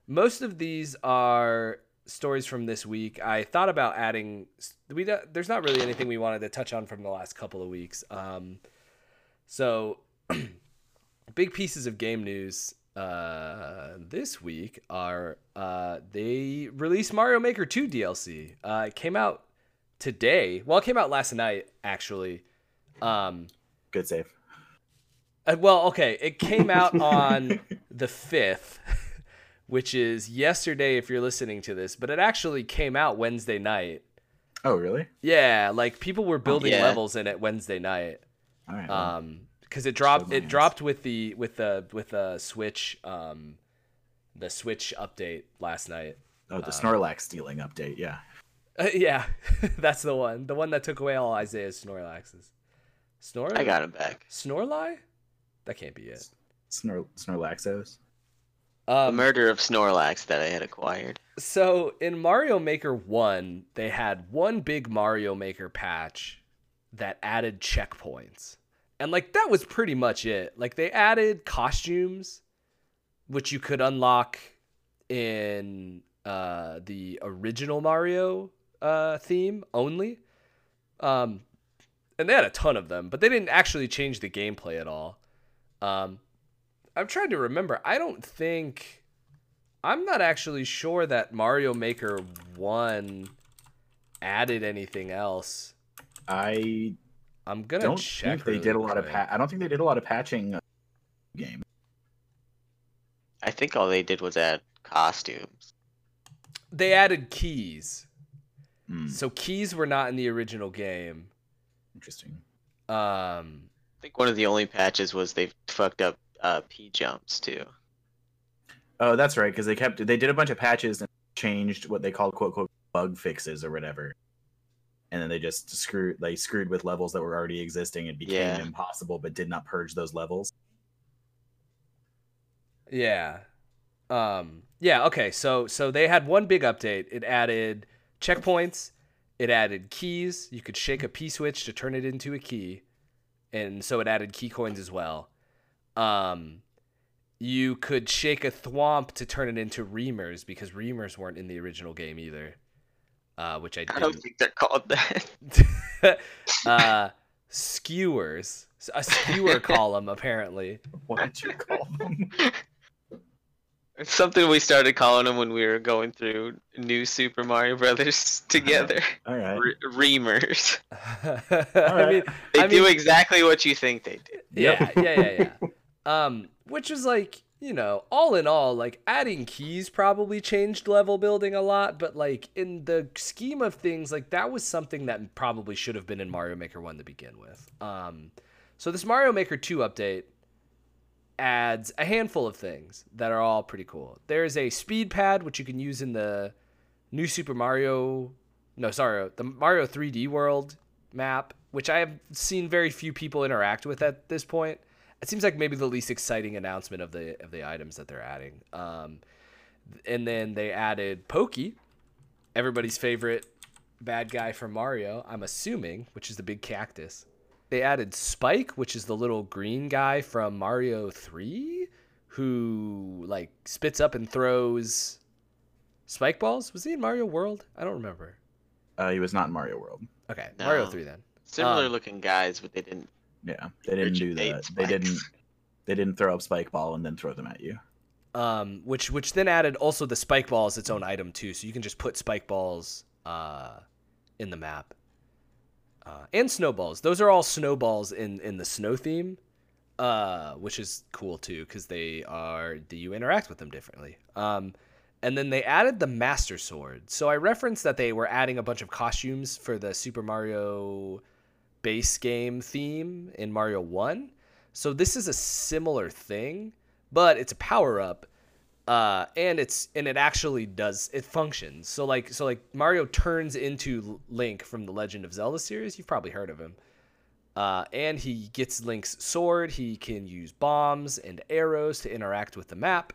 Most of these are stories from this week. I thought about adding. We there's not really anything we wanted to touch on from the last couple of weeks. Um, so, big pieces of game news uh, this week are uh, they released Mario Maker 2 DLC. Uh, it came out today. Well, it came out last night actually. Um, Good save. uh, well, okay, it came out on the 5th, which is yesterday if you're listening to this, but it actually came out Wednesday night. Oh, really? Yeah, like people were building yeah. levels in it Wednesday night. All right. well, Um cuz it dropped it ass. dropped with the with the with the Switch um the Switch update last night. oh, the uh, Snorlax stealing update. Yeah. Uh, yeah, that's the one. The one that took away all Isaiah's Snorlaxes. Snor I got him back. Snorli? That can't be it. Snor Snorlaxos. The Um, murder of Snorlax that I had acquired. So in Mario Maker 1, they had one big Mario Maker patch that added checkpoints. And like that was pretty much it. Like they added costumes which you could unlock in uh the original Mario uh theme only. Um and they had a ton of them, but they didn't actually change the gameplay at all. Um I'm trying to remember. I don't think I'm not actually sure that Mario Maker 1 added anything else. I I'm gonna don't check. think they really did a lot of. Pa- I don't think they did a lot of patching. Uh, game. I think all they did was add costumes. They added keys, Hmm, so keys were not in the original game. interesting. Um, I think one of the only patches was they fucked up uh, P jumps too. Oh, that's right. Because they kept. They did a bunch of patches and changed what they called "quote quote" bug fixes or whatever. And then they just screwed. They screwed with levels that were already existing and became Yeah. impossible, but did not purge those levels. yeah, um, yeah. Okay, so so they had one big update. It added checkpoints. It added keys. You could shake a P switch to turn it into a key, and so it added key coins as well. Um, you could shake a thwomp to turn it into reamers because reamers weren't in the original game either. Uh, which I I don't didn't. think they're called that. uh, skewers. A skewer column, apparently. What did you call them? It's something we started calling them when we were going through New Super Mario Brothers together. All right. Re- Reamers. I mean, They I do mean- exactly what you think they did. yeah, yeah, yeah, yeah. Um, which was like, you know, all in all, like adding keys probably changed level building a lot, but like in the scheme of things, like that was something that probably should have been in Mario Maker 1 to begin with. Um, so this Mario Maker 2 update adds a handful of things that are all pretty cool. There's a speed pad which you can use in the new Super Mario no, sorry, the Mario 3D World map, which I have seen very few people interact with at this point. It seems like maybe the least exciting announcement of the of the items that they're adding. Um, and then they added Pokey, everybody's favorite bad guy from Mario. I'm assuming, which is the big cactus. They added Spike, which is the little green guy from Mario 3, who like spits up and throws spike balls. Was he in Mario World? I don't remember. Uh, he was not in Mario World. Okay, Mario 3 then. Similar Um, looking guys, but they didn't. Yeah, they didn't do Originate that. They didn't. They didn't throw up spike ball and then throw them at you. um, which which then added also the spike ball as its own item too, so you can just put spike balls uh, in the map, uh, and snowballs. Those are all snowballs in in the snow theme. uh, which is cool too because they are do you interact with them differently. Um, and then they added the Master Sword. So I referenced that they were adding a bunch of costumes for the Super Mario base game theme in Mario 1. So this is a similar thing, but it's a power up. Uh, and it's and it actually does it functions. So like so like Mario turns into Link from the Legend of Zelda series. You've probably heard of him. Uh, and he gets Link's sword. He can use bombs and arrows to interact with the map.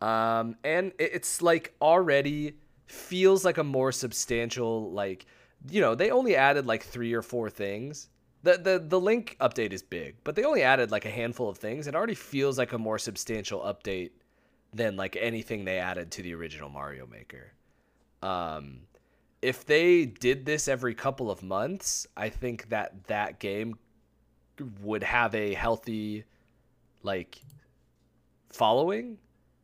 Um, and it's like already feels like a more substantial like you know they only added like three or four things the, the the link update is big but they only added like a handful of things it already feels like a more substantial update than like anything they added to the original mario maker um if they did this every couple of months i think that that game would have a healthy like following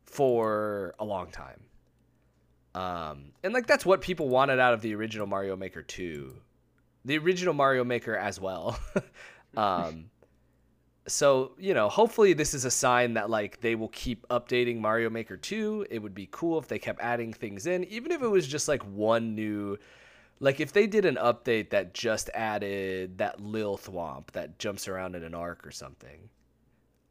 for a long time. Um, and like that's what people wanted out of the original Mario Maker 2. The original Mario Maker as well. um, so, you know, hopefully this is a sign that like they will keep updating Mario Maker 2. It would be cool if they kept adding things in, even if it was just like one new like if they did an update that just added that Lil Thwomp that jumps around in an arc or something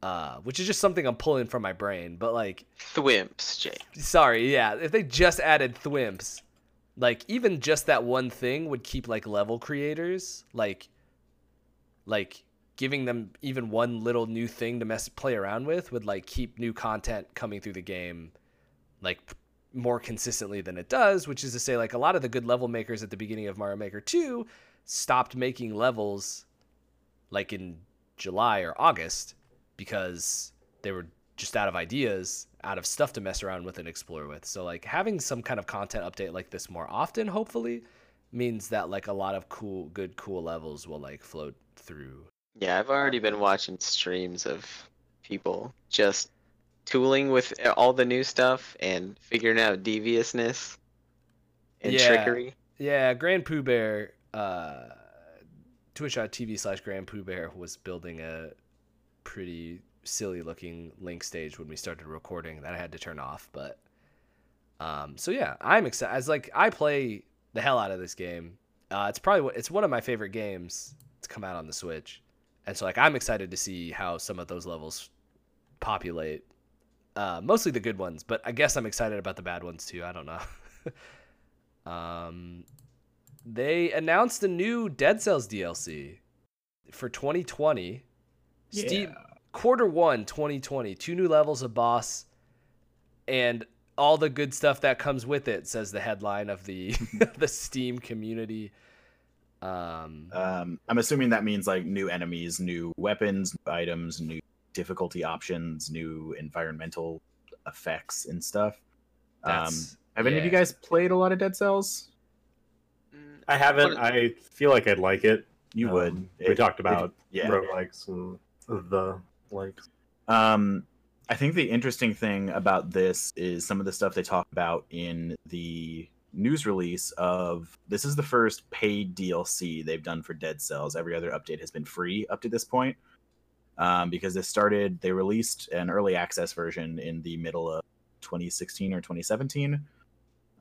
uh, which is just something I'm pulling from my brain. But like Thwimps, Jay. Sorry, yeah. If they just added Thwimps, like even just that one thing would keep like level creators like like giving them even one little new thing to mess play around with would like keep new content coming through the game like more consistently than it does, which is to say like a lot of the good level makers at the beginning of Mario Maker 2 stopped making levels like in July or August because they were just out of ideas, out of stuff to mess around with and explore with. So like having some kind of content update like this more often, hopefully, means that like a lot of cool, good, cool levels will like float through. Yeah, I've already been watching streams of people just tooling with all the new stuff and figuring out deviousness and yeah. trickery. Yeah, GrandPOOBear, uh, twitch.tv slash GrandPOOBear was building a pretty silly looking link stage when we started recording that I had to turn off. But um, so yeah, I'm excited. As like I play the hell out of this game. Uh, it's probably it's one of my favorite games to come out on the Switch, and so like I'm excited to see how some of those levels populate. Uh, mostly the good ones, but I guess I'm excited about the bad ones too. I don't know. um, they announced a new Dead Cells DLC for 2020 Steam yeah. quarter one 2020, two new levels of boss and all the good stuff that comes with it, says the headline of the the Steam community. Um, um, I'm assuming that means like new enemies, new weapons, new items, new difficulty options, new environmental effects and stuff. Um, have yeah. any of you guys played a lot of Dead Cells? I haven't. I feel like I'd like it. You um, would. We it, talked about it, yeah. roguelikes and the like. Um, I think the interesting thing about this is some of the stuff they talk about in the news release of this is the first paid DLC they've done for Dead Cells. Every other update has been free up to this point. Um, because this started, they released an early access version in the middle of 2016 or 2017.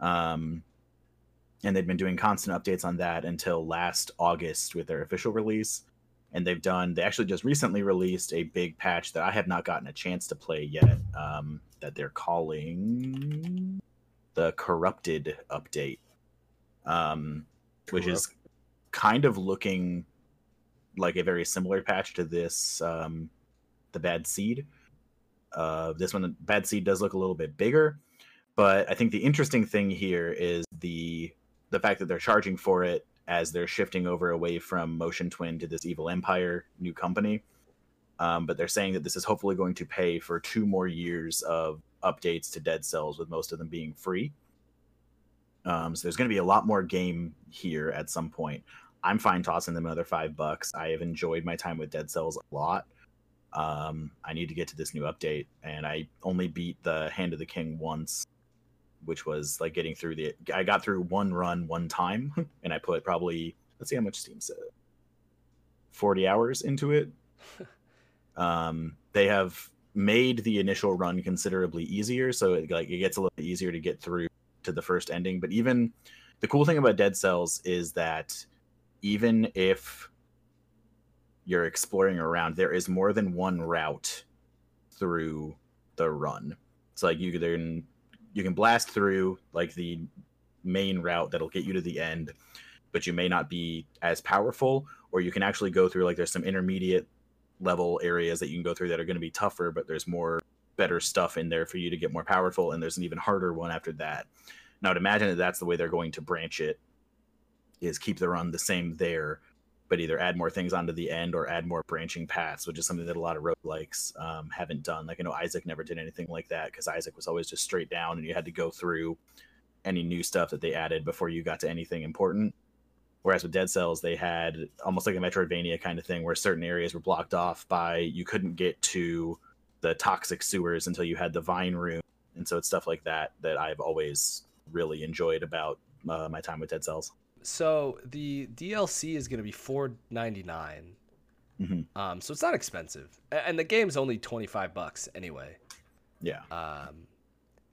Um, and they've been doing constant updates on that until last August with their official release and they've done they actually just recently released a big patch that i have not gotten a chance to play yet um, that they're calling the corrupted update um, which is kind of looking like a very similar patch to this um, the bad seed uh, this one bad seed does look a little bit bigger but i think the interesting thing here is the the fact that they're charging for it as they're shifting over away from Motion Twin to this Evil Empire new company. Um, but they're saying that this is hopefully going to pay for two more years of updates to Dead Cells, with most of them being free. Um, so there's going to be a lot more game here at some point. I'm fine tossing them another five bucks. I have enjoyed my time with Dead Cells a lot. Um, I need to get to this new update, and I only beat the Hand of the King once which was like getting through the. I got through one run one time, and I put probably let's see how much Steam said, forty hours into it. Um, they have made the initial run considerably easier, so it, like it gets a little bit easier to get through to the first ending. But even the cool thing about Dead Cells is that even if you're exploring around, there is more than one route through the run. It's like you can you can blast through like the main route that'll get you to the end, but you may not be as powerful, or you can actually go through like there's some intermediate level areas that you can go through that are going to be tougher, but there's more better stuff in there for you to get more powerful, and there's an even harder one after that. Now, I'd imagine that that's the way they're going to branch it, is keep the run the same there, but either add more things onto the end or add more branching paths, which is something that a lot of roguelikes um, haven't done. Like I know Isaac never did anything like that because Isaac was always just straight down, and you had to go through any new stuff that they added before you got to anything important. Whereas with Dead Cells, they had almost like a Metroidvania kind of thing where certain areas were blocked off by you couldn't get to the toxic sewers until you had the vine rune. And so it's stuff like that that I've always really enjoyed about uh, my time with Dead Cells. So the DLC is going to be four ninety nine. Mhm. Um, so it's not expensive, and the game's only twenty five bucks anyway. Yeah. Um,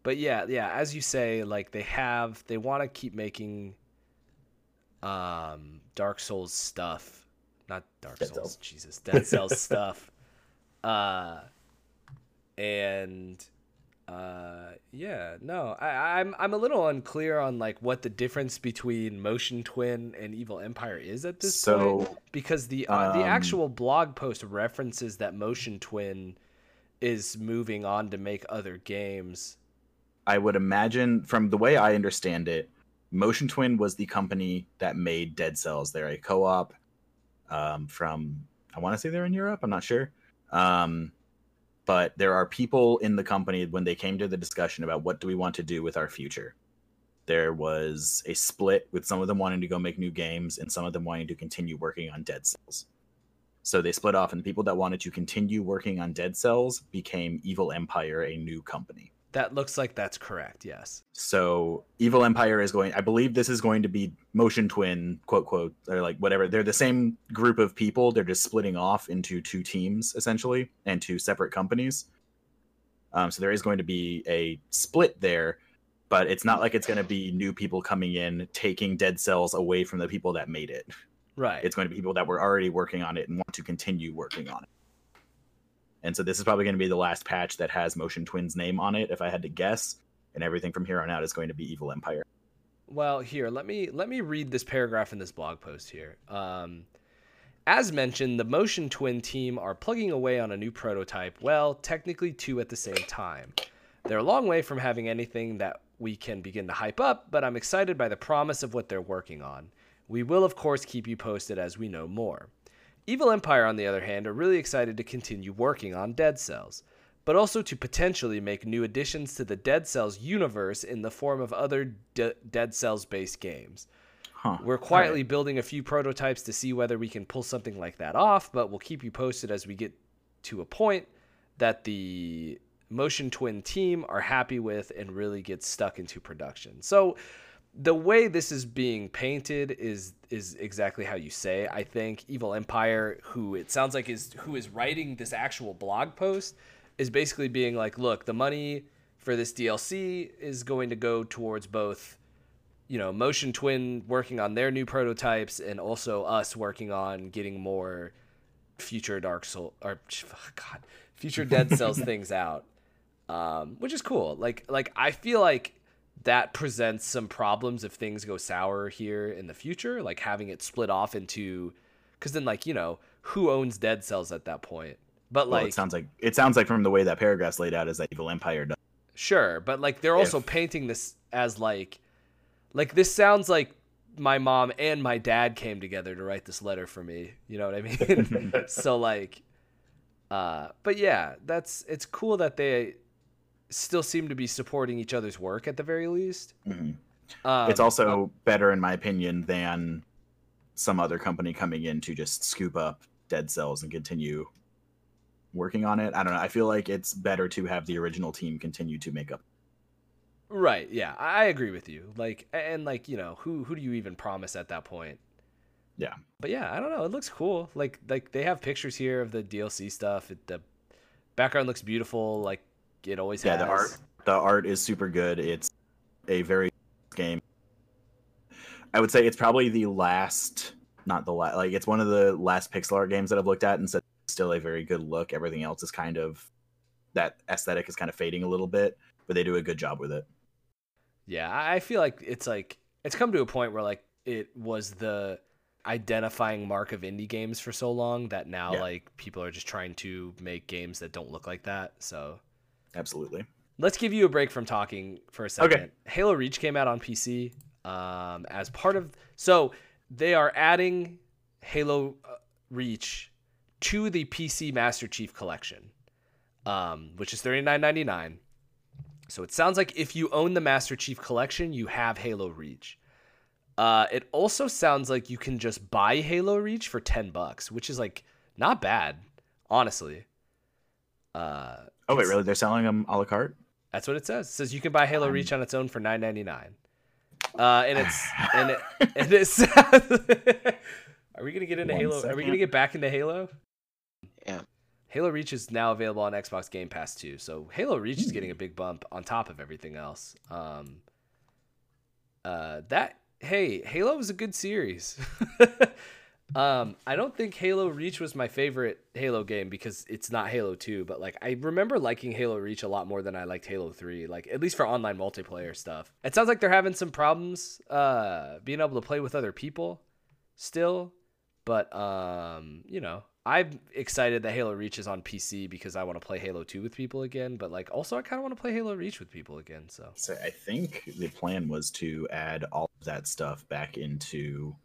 but yeah, yeah, as you say, like they have, they want to keep making um Dark Souls stuff, not Dark Dead Souls, Cells. Jesus, Dead Cells stuff. Uh, and uh, yeah, no, I, I'm I'm a little unclear on like what the difference between Motion Twin and Evil Empire is at this point So because the uh, the Um, actual blog post references that Motion Twin is moving on to make other games. I would imagine, from the way I understand it, Motion Twin was the company that made Dead Cells. They're a co-op um, from I want to say they're in Europe. I'm not sure, um, but there are people in the company when they came to the discussion about what do we want to do with our future. There was a split with some of them wanting to go make new games and some of them wanting to continue working on Dead Cells. So they split off, and the people that wanted to continue working on Dead Cells became Evil Empire, a new company. That looks like that's correct. Yes. So Evil Empire is going. I believe this is going to be Motion Twin, quote quote, or like whatever. They're the same group of people. They're just splitting off into two teams essentially and two separate companies. Um, so there is going to be a split there, but it's not like it's going to be new people coming in taking Dead Cells away from the people that made it. Right. It's going to be people that were already working on it and want to continue working on it. And so this is probably going to be the last patch that has Motion Twin's name on it, if I had to guess. And everything from here on out is going to be Evil Empire. Well, here, let me let me read this paragraph in this blog post here. Um, as mentioned, the Motion Twin team are plugging away on a new prototype. Well, technically two at the same time. They're a long way from having anything that we can begin to hype up, but I'm excited by the promise of what they're working on. We will, of course, keep you posted as we know more. Evil Empire, on the other hand, are really excited to continue working on Dead Cells, but also to potentially make new additions to the Dead Cells universe in the form of other D- Dead Cells based games. Huh. We're quietly building a few prototypes to see whether we can pull something like that off, but we'll keep you posted as we get to a point that the Motion Twin team are happy with and really get stuck into production. So the way this is being painted is is exactly how you say. I think Evil Empire, who it sounds like is who is writing this actual blog post, is basically being like, look, the money for this DLC is going to go towards both you know, Motion Twin working on their new prototypes and also us working on getting more future Dark Soul or God, future Dead Cells things out. Um, which is cool. Like like I feel like that presents some problems if things go sour here in the future, like having it split off into cuz then like, you know, who owns Dead Cells at that point? But Well, like it sounds like it sounds like from the way that paragraph's laid out is that Evil Empire does. Sure, but like they're also If- painting this as like like this sounds like my mom and my dad came together to write this letter for me. You know what I mean? so like uh but yeah, that's it's cool that they still seem to be supporting each other's work at the very least. Mhm. Um, it's also better, in my opinion, than some other company coming in to just scoop up Dead Cells and continue working on it. I don't know. I feel like it's better to have the original team continue to make up. Right. Yeah, I I agree with you. Like, and like, you know, who who do you even promise at that point? Yeah. But yeah, I don't know. It looks cool. Like like they have pictures here of the DLC stuff. It, the background looks beautiful. Like it always Yeah, has. the art the art is super good. It's a very game. I would say it's probably the last, not the last, like it's one of the last pixel art games that I've looked at and said still a very good look. Everything else is kind of that aesthetic is kind of fading a little bit, but they do a good job with it. Yeah, I I feel like it's like it's come to a point where like it was the identifying mark of indie games for so long that now Yeah. like people are just trying to make games that don't look like that. So Absolutely. let's give you a break from talking for a second. Okay. Halo Reach came out on PC um, as part of. So they are adding Halo uh, Reach to the PC Master Chief Collection, um, which is thirty nine ninety nine. So it sounds like if you own the Master Chief Collection, you have Halo Reach. Uh, it also sounds like you can just buy Halo Reach for ten bucks, which is like not bad, honestly. Uh, Oh wait, really? They're selling them a la carte? that's what it says. It says you can buy Halo Um, Reach on its own for nine ninety nine. Uh, and it's and it and it's. Are we gonna get into One Halo? Are we gonna get back into Halo? Yeah. Halo Reach is now available on Xbox Game Pass too. So Halo Reach is getting a big bump on top of everything else. Um, uh, that hey, Halo was a good series. um, I don't think Halo Reach was my favorite Halo game because it's not Halo 2, but like I remember liking Halo Reach a lot more than I liked Halo 3, like at least for online multiplayer stuff. It sounds like they're having some problems uh being able to play with other people still, but um, you know, I'm excited that Halo Reach is on PC because I want to play Halo 2 with people again, but like also I kind of want to play Halo Reach with people again, so So I think the plan was to add all of that stuff back into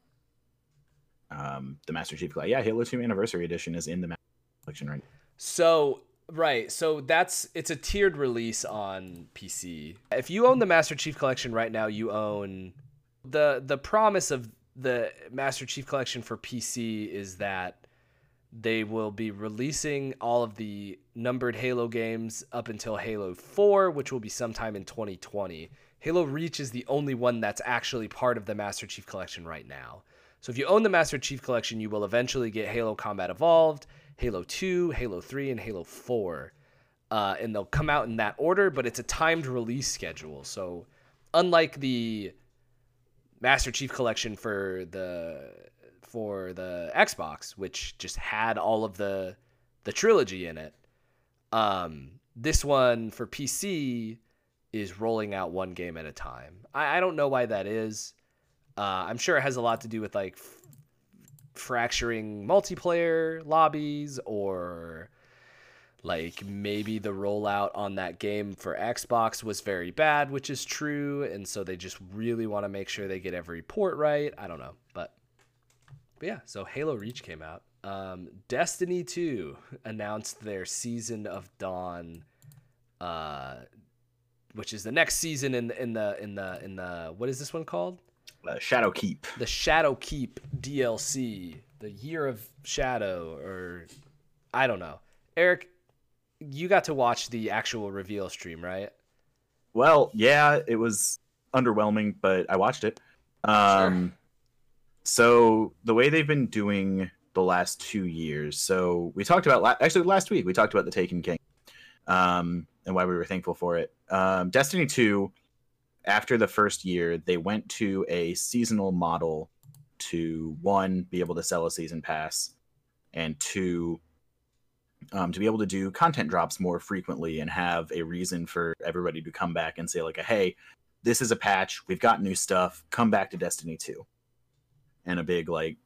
um, the Master Chief Collection. Yeah, Halo 2 Anniversary Edition is in the Master Chief Collection right now. So right, so that's it's a tiered release on PC. If you own the Master Chief Collection right now, you own the the promise of the Master Chief Collection for PC is that they will be releasing all of the numbered Halo games up until Halo 4, which will be sometime in 2020. Halo Reach is the only one that's actually part of the Master Chief Collection right now. So if you own the Master Chief Collection, you will eventually get Halo Combat Evolved, Halo 2, Halo 3, and Halo 4. Uh, and they'll come out in that order, but it's a timed release schedule. So unlike the Master Chief Collection for the for the Xbox, which just had all of the the trilogy in it, um, this one for PC is rolling out one game at a time. I, I don't know why that is. Uh, I'm sure it has a lot to do with like f- fracturing multiplayer lobbies or like maybe the rollout on that game for Xbox was very bad, which is true, and so they just really want to make sure they get every port right. I don't know, but but yeah. So Halo Reach came out. Um, Destiny 2 announced their Season of Dawn, uh, which is the next season in in the in the in the what is this one called? Uh, Shadow Keep. the Shadow Keep DLC, the Year of Shadow, or I don't know. Eric, you got to watch the actual reveal stream, right? Well, yeah, it was underwhelming, but I watched it. Um, So the way they've been doing the last two years. So we talked about la- actually last week we talked about the Taken King, um, and why we were thankful for it. Um, Destiny two, after the first year, they went to a seasonal model to one be able to sell a season pass, and two um, to be able to do content drops more frequently and have a reason for everybody to come back and say like, hey, this is a patch. We've got new stuff. Come back to Destiny 2. And a big like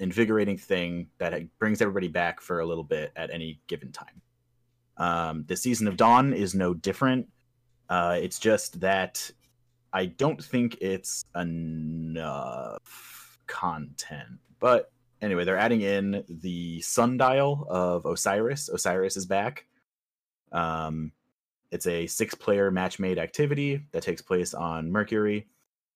invigorating thing that brings everybody back for a little bit at any given time. Um, the season of Dawn is no different. Uh, it's just that I don't think it's enough content. But anyway, they're adding in the sundial of Osiris. Osiris is back. Um, it's a six-player match-made activity that takes place on Mercury,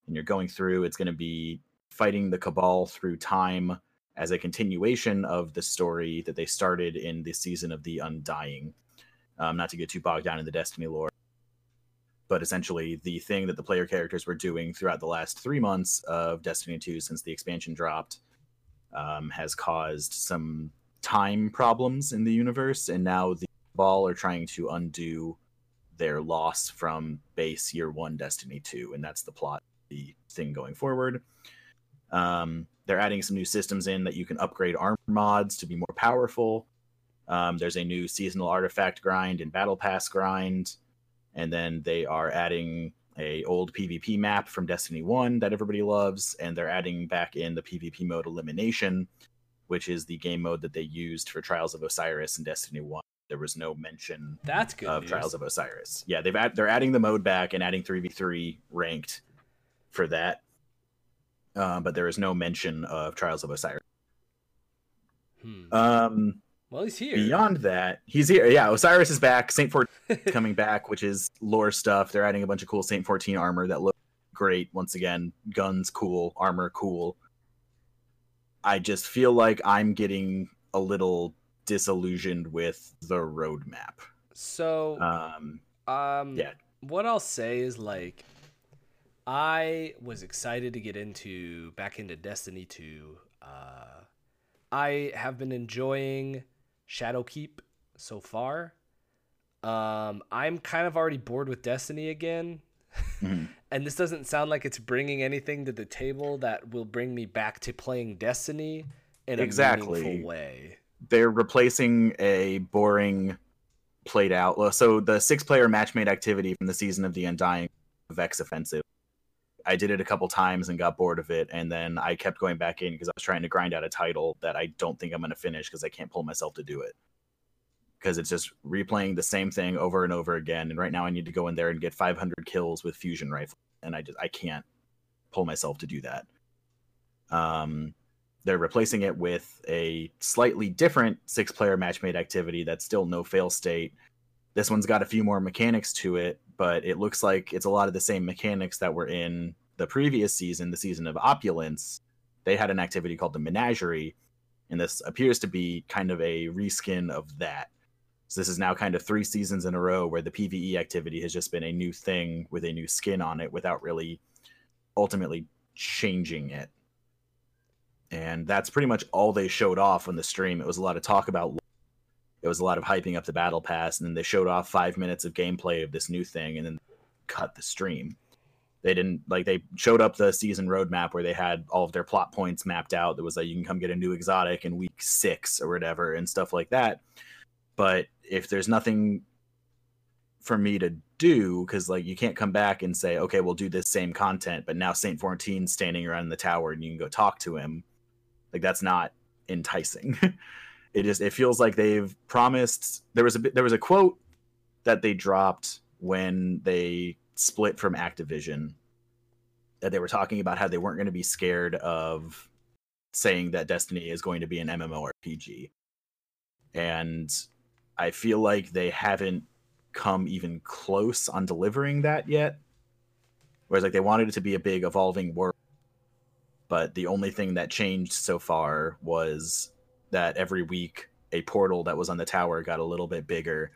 and you're going through. It's going to be fighting the Cabal through time as a continuation of the story that they started in the season of the Undying. Um, not to get too bogged down in the Destiny lore, but essentially the thing that the player characters were doing throughout the last three months of Destiny 2 since the expansion dropped um, has caused some time problems in the universe, and now the Cabal are trying to undo their loss from base year one Destiny 2, and that's the plot, the thing going forward. Um, they're adding some new systems in that you can upgrade armor mods to be more powerful. Um, there's a new seasonal artifact grind and battle pass grind, and then they are adding a old PvP map from Destiny 1 that everybody loves, and they're adding back in the PvP mode elimination, which is the game mode that they used for Trials of Osiris in Destiny 1. There was no mention That's good. of news. Trials of Osiris. Yeah, they've add, they're adding the mode back and adding 3v3 ranked for that. Uh, but there is no mention of Trials of Osiris. Hmm. Um, well, he's here. beyond that, he's here. Yeah, Osiris is back. Saint 14 is coming back, which is lore stuff. They're adding a bunch of cool Saint 14 armor that look great. Once again, guns cool, armor cool. I just feel like I'm getting a little disillusioned with the roadmap. so, Um, um, yeah. What I'll say is like, I was excited to get into back into Destiny 2. Uh, I have been enjoying Shadowkeep so far. Um, I'm kind of already bored with Destiny again. Mhm. and this doesn't sound like it's bringing anything to the table that will bring me back to playing Destiny in a Exactly. meaningful way. they're replacing a boring played out so the six player match made activity from the season of the undying vex offensive i did it a couple times and got bored of it and then i kept going back in because i was trying to grind out a title that i don't think i'm going to finish because i can't pull myself to do it because it's just replaying the same thing over and over again and right now i need to go in there and get 500 kills with fusion rifle and i just i can't pull myself to do that um they're replacing it with a slightly different six player match made activity that's still no fail state. This one's got a few more mechanics to it, but it looks like it's a lot of the same mechanics that were in the previous season, the season of Opulence. They had an activity called the Menagerie, and this appears to be kind of a reskin of that. So this is now kind of three seasons in a row where the PvE activity has just been a new thing with a new skin on it without really ultimately changing it and that's pretty much all they showed off on the stream. It was a lot of talk about it was a lot of hyping up the battle pass, and then they showed off five minutes of gameplay of this new thing, and then cut the stream. They didn't like they showed up the season roadmap where they had all of their plot points mapped out. There was like you can come get a new exotic in week six or whatever and stuff like that. But if there's nothing for me to do, because like you can't come back and say, okay, we'll do this same content, but now Saint 14 standing around in the tower and you can go talk to him like that's not enticing it just it feels like they've promised there was a there was a quote that they dropped when they split from activision that they were talking about how they weren't going to be scared of saying that destiny is going to be an mmorpg and i feel like they haven't come even close on delivering that yet. Whereas like they wanted it to be a big evolving world but the only thing that changed so far was that every week a portal that was on the tower got a little bit bigger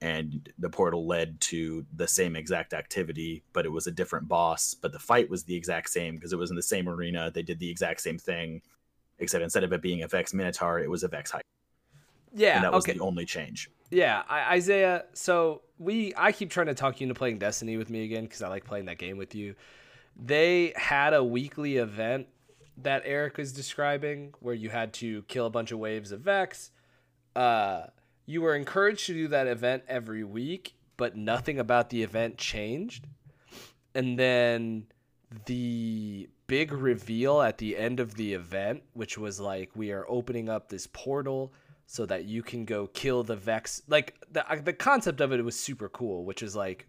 and the portal led to the same exact activity but it was a different boss but the fight was the exact same because it was in the same arena they did the exact same thing except instead of it being a vex minotaur it was a vex hype Yeah. and that was okay. the only change Yeah, I, Isaiah. So we, I keep trying to talk you into playing Destiny with me again because I like playing that game with you. They had a weekly event that Eric was describing where you had to kill a bunch of waves of Vex. Uh, you were encouraged to do that event every week, but nothing about the event changed. And then the big reveal at the end of the event, which was like we are opening up this portal so that you can go kill the Vex. Like the the concept of it was super cool, which is like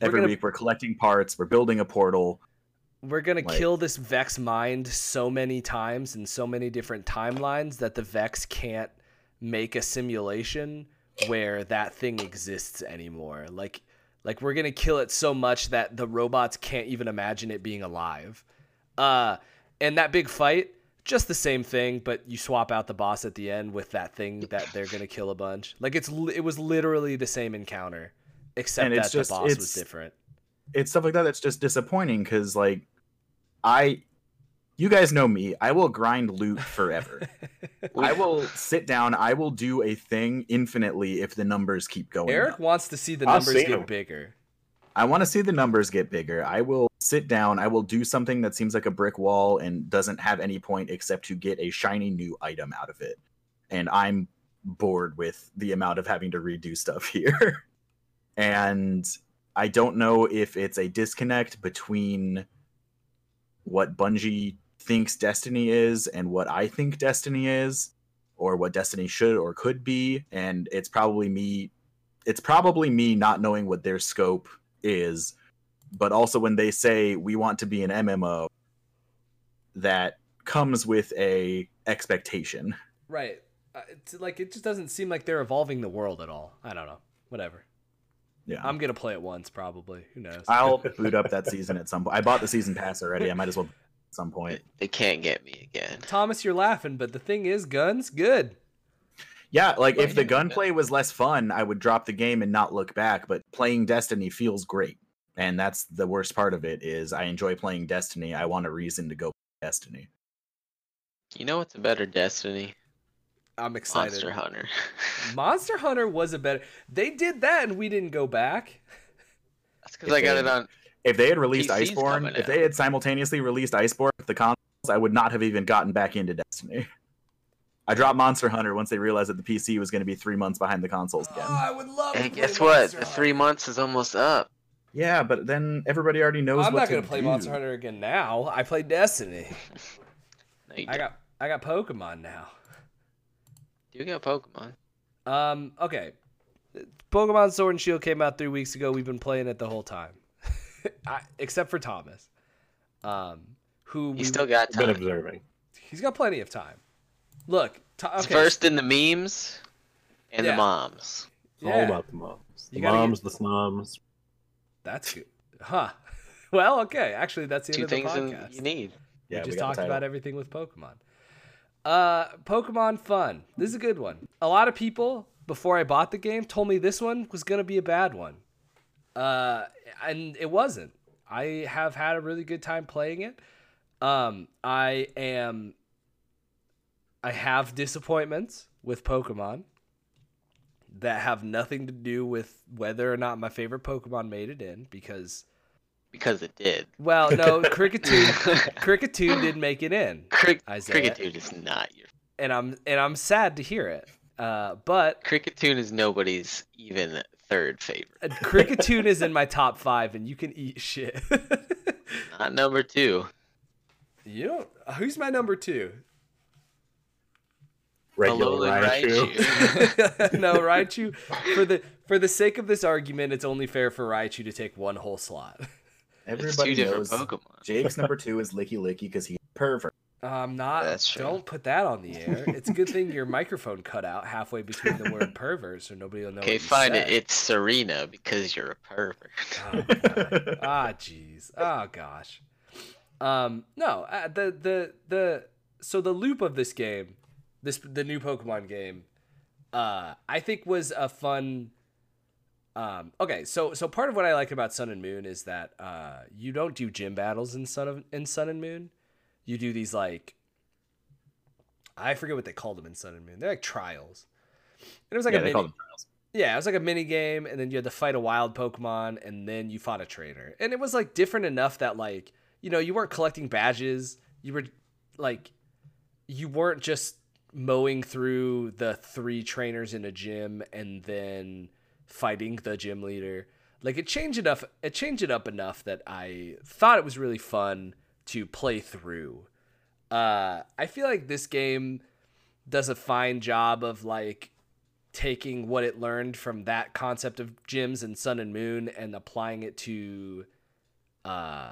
We're every gonna- week we're collecting parts we're building a portal we're gonna Like- kill this Vex mind so many times in so many different timelines that the Vex can't make a simulation where that thing exists anymore. Like like we're gonna kill it so much that the robots can't even imagine it being alive. Uh and that big fight, just the same thing, but you swap out the boss at the end with that thing that they're gonna kill a bunch. Like it's it was literally the same encounter, Except that just- the boss was different. it's stuff like that that's just disappointing because like I you guys know me, I will grind loot forever. I will sit down, I will do a thing infinitely if the numbers keep going. Eric up. wants to see the numbers seen get him. bigger. I want to see the numbers get bigger. I will sit down, I will do something that seems like a brick wall and doesn't have any point except to get a shiny new item out of it. And I'm bored with the amount of having to redo stuff here. and I don't know if it's a disconnect between what Bungie thinks Destiny is and what I think Destiny is, or what Destiny should or could be. And it's probably me. It's probably me not knowing what their scope is, but also when they say we want to be an MMO, that comes with a expectation. Right. Uh, it's like it just doesn't seem like they're evolving the world at all. I don't know. Whatever. Yeah. I'm gonna play it once probably. Who knows? I'll boot up that season at some point. I bought the season pass already. I might as well at some point. They can't get me again. Thomas, you're laughing, but the thing is, guns good. Yeah, like if the Yeah. gunplay was less fun, I would drop the game and not look back. But playing Destiny feels great, and that's the worst part of it. Is I enjoy playing Destiny. I want a reason to go play Destiny. You know what's a better Destiny? I'm excited. Monster Hunter. Monster Hunter was a better. They did that, and we didn't go back. That's because I got it on. If they had released PC's Iceborne, if out. they had simultaneously released Iceborne with the consoles, I would not have even gotten back into Destiny. I dropped Monster Hunter once they realized that the PC was going to be three months behind the consoles again. Oh, I would love. Hey, to play guess what? Monster The three months is almost up. Yeah, but then everybody already knows. I'm what not to gonna play do. Monster Hunter again now. I play Destiny. No, you I got I got Pokemon now. You got Pokemon. Um. Okay. Pokemon Sword and Shield came out three weeks ago. We've been playing it the whole time, I, except for Thomas, um, who You we, still got time. Been observing. he's got plenty of time. Look, to, okay, first in the memes and Yeah. the moms. It's all about the moms. The You gotta moms, the snoms. That's good, huh? Well, okay. Actually, that's the end Two of the things in, podcast. you need. Yeah, we we just got the talked about everything with Pokemon. Uh, Pokemon Fun. This is a good one. A lot of people before I bought the game told me this one was gonna be a bad one. Uh, and it wasn't. I have had a really good time playing it. Um, I am. I have disappointments with Pokemon that have nothing to do with whether or not my favorite Pokemon made it in because Because it did. well no Kricketune Kricketune did make it in Crick- Kricketune is not your. and I'm and I'm sad to hear it. Uh, but Kricketune is nobody's even third favorite. uh, Kricketune is in my top five, and you can eat shit. Not number two. you don't. Who's my number two? Regular Alolan Raichu. Raichu. no, Raichu. For the for the sake of this argument, it's only fair for Raichu to take one whole slot. It's Everybody two different knows Pokemon. Jake's number two is Lickilicky because he's a pervert. I'm not. That's true. Don't put that on the air. It's a good thing your microphone cut out halfway between the word pervert, so nobody will know. Okay, what fine. It, said. it's Serena because you're a pervert. Oh, God. ah, jeez. Oh, gosh. Um, no, uh, the the the so the loop of this game, this the new Pokemon game, uh, I think was a fun. Um, okay, so so part of what I like about Sun and Moon is that uh, you don't do gym battles in Sun of in Sun and Moon. You do these like I forget what they called them in Sun and Moon. They're like trials. And it was like yeah, a mini, yeah, it was like a mini game, and then you had to fight a wild Pokemon, and then you fought a trainer. And it was like different enough that like you know you weren't collecting badges. You were like you weren't just mowing through the three trainers in a gym and then fighting the gym leader. Like it changed enough. It changed it up enough that I thought it was really fun to play through. Uh, I feel like this game does a fine job of like taking what it learned from that concept of gyms and Sun and Moon and applying it to uh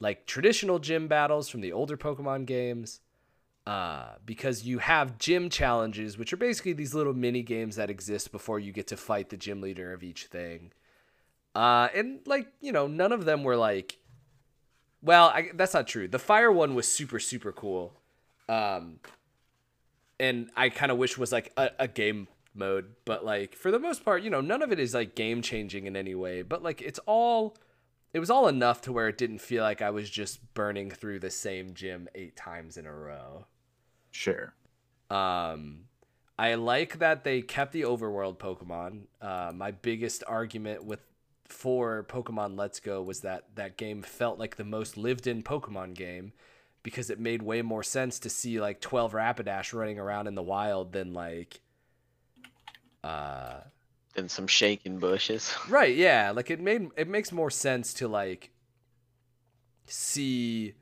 like traditional gym battles from the older Pokemon games. Uh, because you have gym challenges, which are basically these little mini games that exist before you get to fight the gym leader of each thing. Uh, and like you know, none of them were like, well, I, that's not true. The fire one was super super cool, um, and I kind of wish was like a, a game mode, but like for the most part, you know, none of it is like game changing in any way, but like it's all it was all enough to where it didn't feel like I was just burning through the same gym 8 times in a row. Sure. Um I like that they kept the overworld Pokemon. Uh, my biggest argument with for Pokemon Let's Go was that that game felt like the most lived in Pokemon game because it made way more sense to see like 12 Rapidash running around in the wild than like uh Than some shaking bushes. right yeah like it made it makes more sense to like see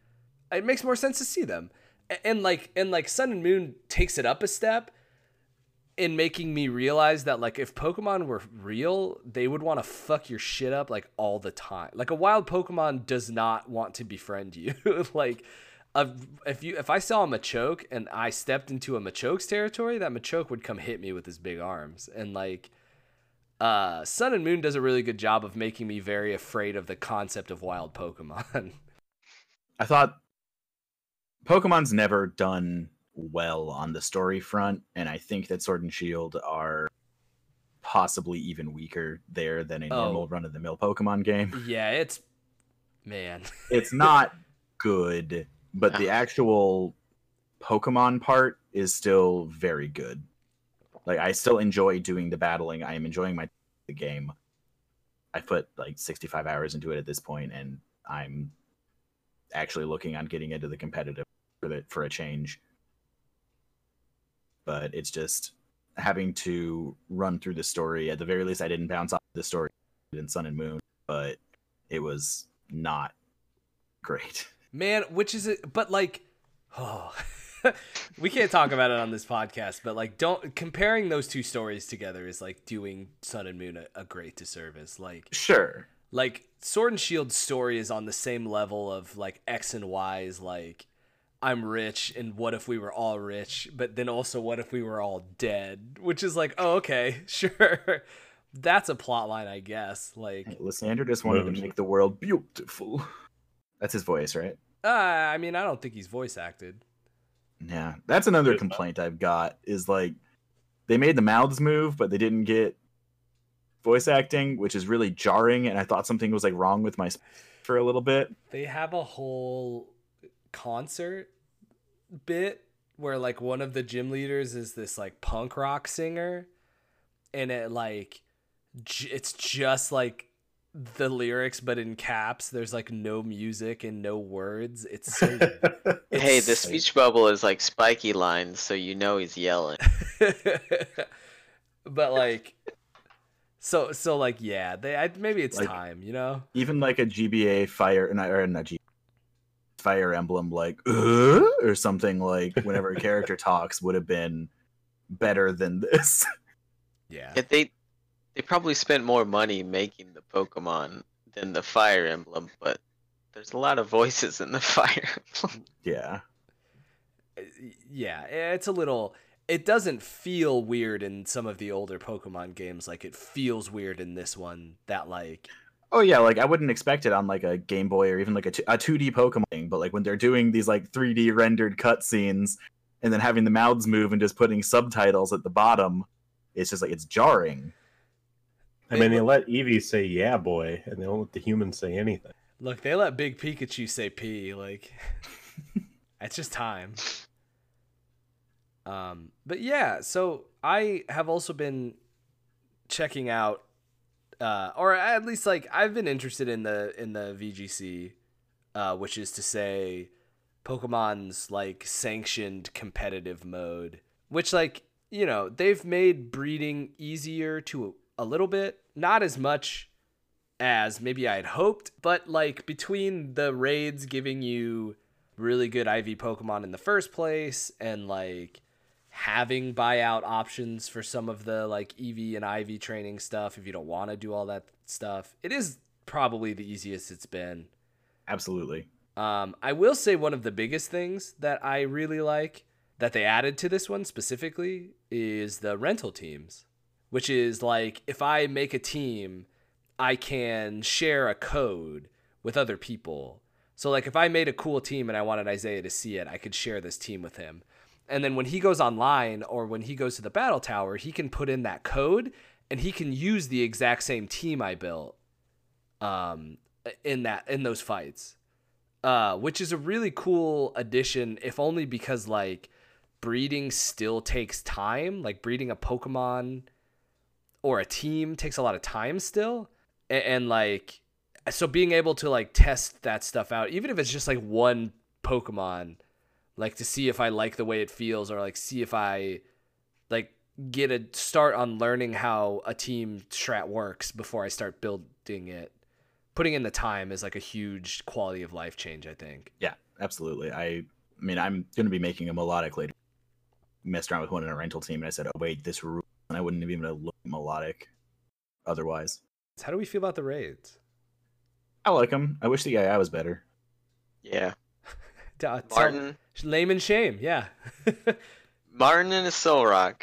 it makes more sense to see them A- and like and like sun and moon takes it up a step in making me realize that like if pokemon were real they would want to fuck your shit up like all the time. Like a wild pokemon does not want to befriend you. Like if you if i saw a machoke and i stepped into a machoke's territory that machoke would come hit me with his big arms. And like uh sun and moon does a really good job of making me very afraid of the concept of wild pokemon. I thought Pokemon's never done well on the story front, and I think that Sword and Shield are possibly even weaker there than a Oh. normal run of the mill Pokemon game. yeah it's man It's not good, but the ah. actual Pokemon part is still very good. Like I still enjoy doing the battling. I am enjoying my the game. I put like 65 hours into it at this point, and I'm actually looking on getting into the competitive for the, for a change. But it's just having to run through the story. At the very least, I didn't bounce off the story in Sun and Moon, but it was not great. Man, which is it? But like, oh, we can't talk about it on this podcast. But like, don't comparing those two stories together is like doing Sun and Moon a, a great disservice. Like, Sure. Like Sword and Shield's story is on the same level of like X and Y's. Like, I'm rich, and what if we were all rich? But then also, what if we were all dead? Which is like, oh, okay, sure. That's a plot line, I guess. Like, Hey, Lysandre just wanted to make the world beautiful. That's his voice, right? uh, I mean, I don't think he's voice acted. Yeah. That's another complaint I've got is like they made the mouths move, but they didn't get voice acting, which is really jarring. And I thought something was like wrong with my for a little bit. they have a whole concert bit where like one of the gym leaders is this like punk rock singer and it like j- it's just like the lyrics but in caps there's like no music and no words it's so hey, the it's- speech bubble is like spiky lines, so you know he's yelling. but like so so like yeah they I, maybe it's Like- time you know Even like a GBA fire not or not G fire emblem like uh, or something like whenever a character talks would have been better than this. yeah Yeah, they they probably spent more money making the Pokemon than the Fire Emblem, but there's a lot of voices in the Fire Emblem. yeah. yeah, it's a little. It doesn't feel weird in some of the older Pokemon games. Like it feels weird in this one. That like, Oh yeah, like I wouldn't expect it on like a Game Boy or even like a 2D Pokemon thing, but like when they're doing these like 3D rendered cutscenes and then having the mouths move and just putting subtitles at the bottom, it's just like it's jarring. I mean, they let Eevee say "Yeah, boy," and they don't let the humans say anything. look, they let Big Pikachu say P. Like, it's just time. Um, but yeah, so I have also been checking out, uh, or at least like I've been interested in the in the VGC, uh, which is to say, Pokemon's like sanctioned competitive mode, which like you know they've made breeding easier to a little bit, not as much as maybe I had hoped, but like between the raids giving you really good IV Pokemon in the first place and like having buyout options for some of the like EV and IV training stuff if you don't want to do all that stuff, it is probably the easiest it's been. Absolutely. Um, I will say one of the biggest things that I really like that they added to this one specifically is the rental teams, which is like if I make a team, I can share a code with other people. So like if I made a cool team and I wanted Isaiah to see it, I could share this team with him. And then when he goes online or when he goes to the battle tower, he can put in that code and he can use the exact same team I built um, in that in those fights, uh, which is a really cool addition. If only because like breeding still takes time. Like breeding a Pokemon or a team takes a lot of time still, and, and like so being able to like test that stuff out, even if it's just like one Pokemon, like to see if I like the way it feels or like see if I like get a start on learning how a team strat works before I start building it. Putting in the time is like a huge quality of life change, I think. Yeah, absolutely. I, I mean, I'm going to be making a Milotic later. Messed around with one in a rental team, and I said, "Oh wait, this rules." And I wouldn't have even looked Milotic otherwise. How do we feel about the raids? I like them. I wish the AI was better. Yeah. Da- tell- Martin Lame and shame, yeah. Martin in a Solrock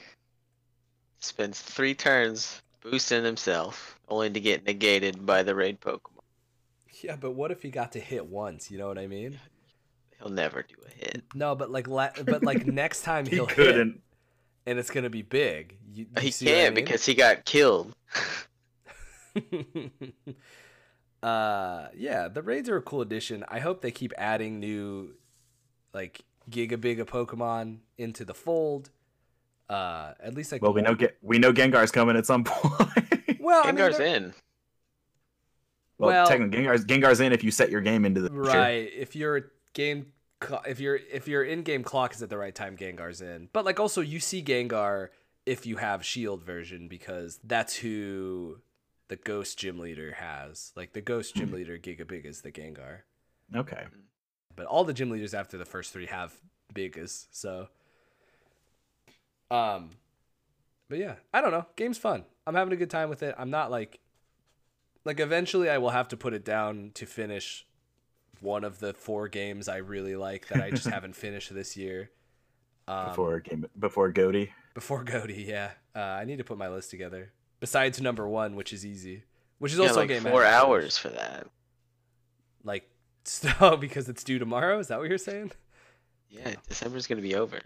spends three turns boosting himself, only to get negated by the raid Pokemon. yeah, but what if he got to hit once? You know what I mean? He'll never do a hit. No, but like, la- but like next time He he'll hit, couldn't. and it's gonna be big. You, you He see what I can't mean? because he got killed. uh, yeah, the raids are a cool addition. I hope they keep adding new, like Giga Biga Pokemon into the fold. Uh, at least like Well, we know Ge- we know Gengar's coming at some point. Well, I mean, Gengar's in. well, Well- technically, Gengar's Gengar's in if you set your game into the future. Right. If your game, cl- if your if your in-game clock is at the right time, Gengar's in. But like also, you see Gengar if you have Shield version because that's who the Ghost Gym Leader has. Like the Ghost Gym Leader Giga Big is the Gengar. Okay. But all the gym leaders after the first three have Bigas. So, um, but yeah, I don't know. Game's fun. I'm having a good time with it. I'm not like, like eventually I will have to put it down to finish one of the four games I really like that I just haven't finished this year. Um, Before game before GOTY. before GOTY, yeah. Uh, I need to put my list together. Besides number one, which is easy, which is Yeah, also like a game I four hours for that. Like, so because it's due tomorrow. Is that what you're saying? Yeah, December's gonna be over.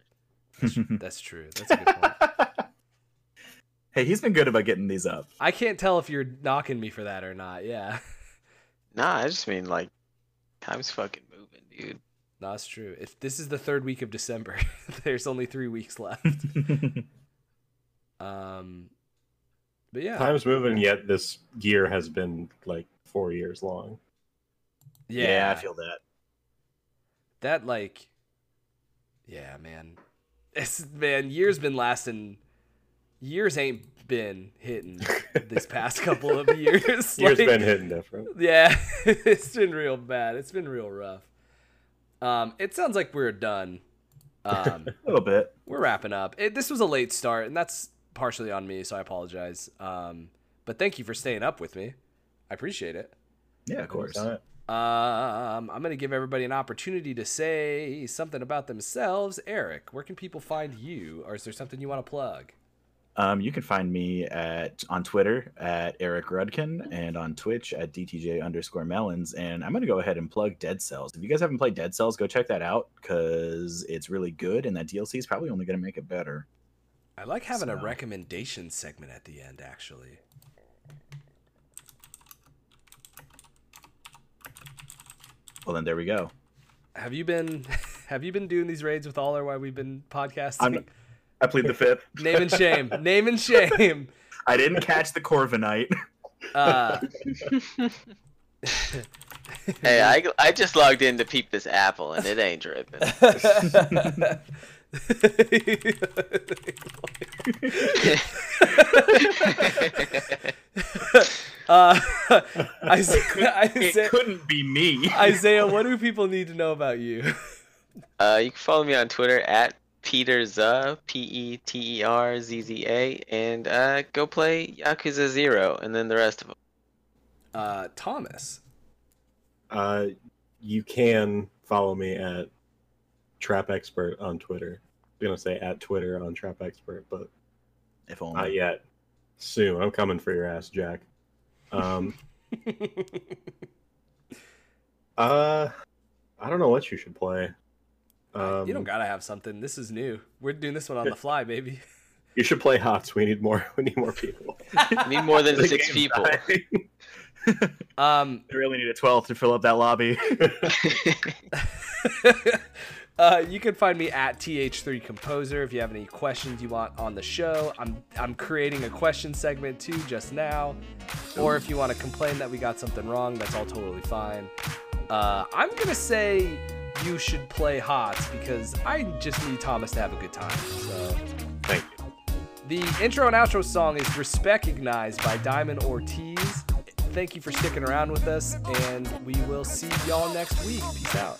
That's true. That's a good point. hey, he's been good about getting these up. I can't tell if you're knocking me for that or not. Yeah. Nah, I just mean like, time's fucking moving, dude. No, it's true. If this is the third week of December, there's only three weeks left. Um, but yeah, Time's moving, yet this year has been like four years long. Yeah, yeah, I feel that. that like, yeah, man, it's man, years been lasting. Years ain't been hitting this past couple of years. Year's Like, been hitting different. Yeah, it's been real bad. It's been real rough. Um, it sounds like we're done. Um, A little bit. we're wrapping up. It, this was a late start, and that's partially on me, so I apologize. Um, but thank you for staying up with me. I appreciate it. Yeah, of course. Um, I'm gonna give everybody an opportunity to say something about themselves. Eric, where can people find you, or is there something you want to plug? Um, you can find me at on Twitter at Eric Rudkin and on Twitch at DTJ underscore melons. And I'm gonna go ahead and plug Dead Cells. If you guys haven't played Dead Cells, go check that out because it's really good, and that DLC is probably only gonna make it better. I like having a recommendation segment at the end, actually. Well, then there we go. Have you been have you been doing these raids with all Aller while we've been podcasting? I'm- I plead the fifth. Name and shame. Name and shame. I didn't catch the Corviknight. Uh, Hey, I, I just logged in to peep this apple and it ain't dripping. uh, Isaiah, it Isaiah, couldn't be me. Isaiah, what do people need to know about you? uh, you can follow me on Twitter at Peter Zza, P E T E R Z Z A, and uh, go play Yakuza Zero and then the rest of them. Uh, Thomas. Uh, you can follow me at Trap Expert on Twitter. I'm gonna say at Twitter on Trap Expert, but If only. not yet. Soon, I'm coming for your ass, Jack. Um, uh, I don't know what you should play. Um, you don't gotta have something. This is new. We're doing this one on the fly, baby. you should play HOTS. We need more. We need more people. I need more than The six people. Um, I really need a 12th to fill up that lobby. Uh, you can find me at th3 composer if you have any questions you want on the show. I'm I'm creating a question segment too just now, or if you want to complain that we got something wrong, that's all totally fine. Uh, I'm gonna say you should play HOTS because I just need Thomas to have a good time. So. Thank you. The intro and outro song is Recognized by Diamond Ortiz. Thank you for sticking around with us, and we will see y'all next week. Peace out.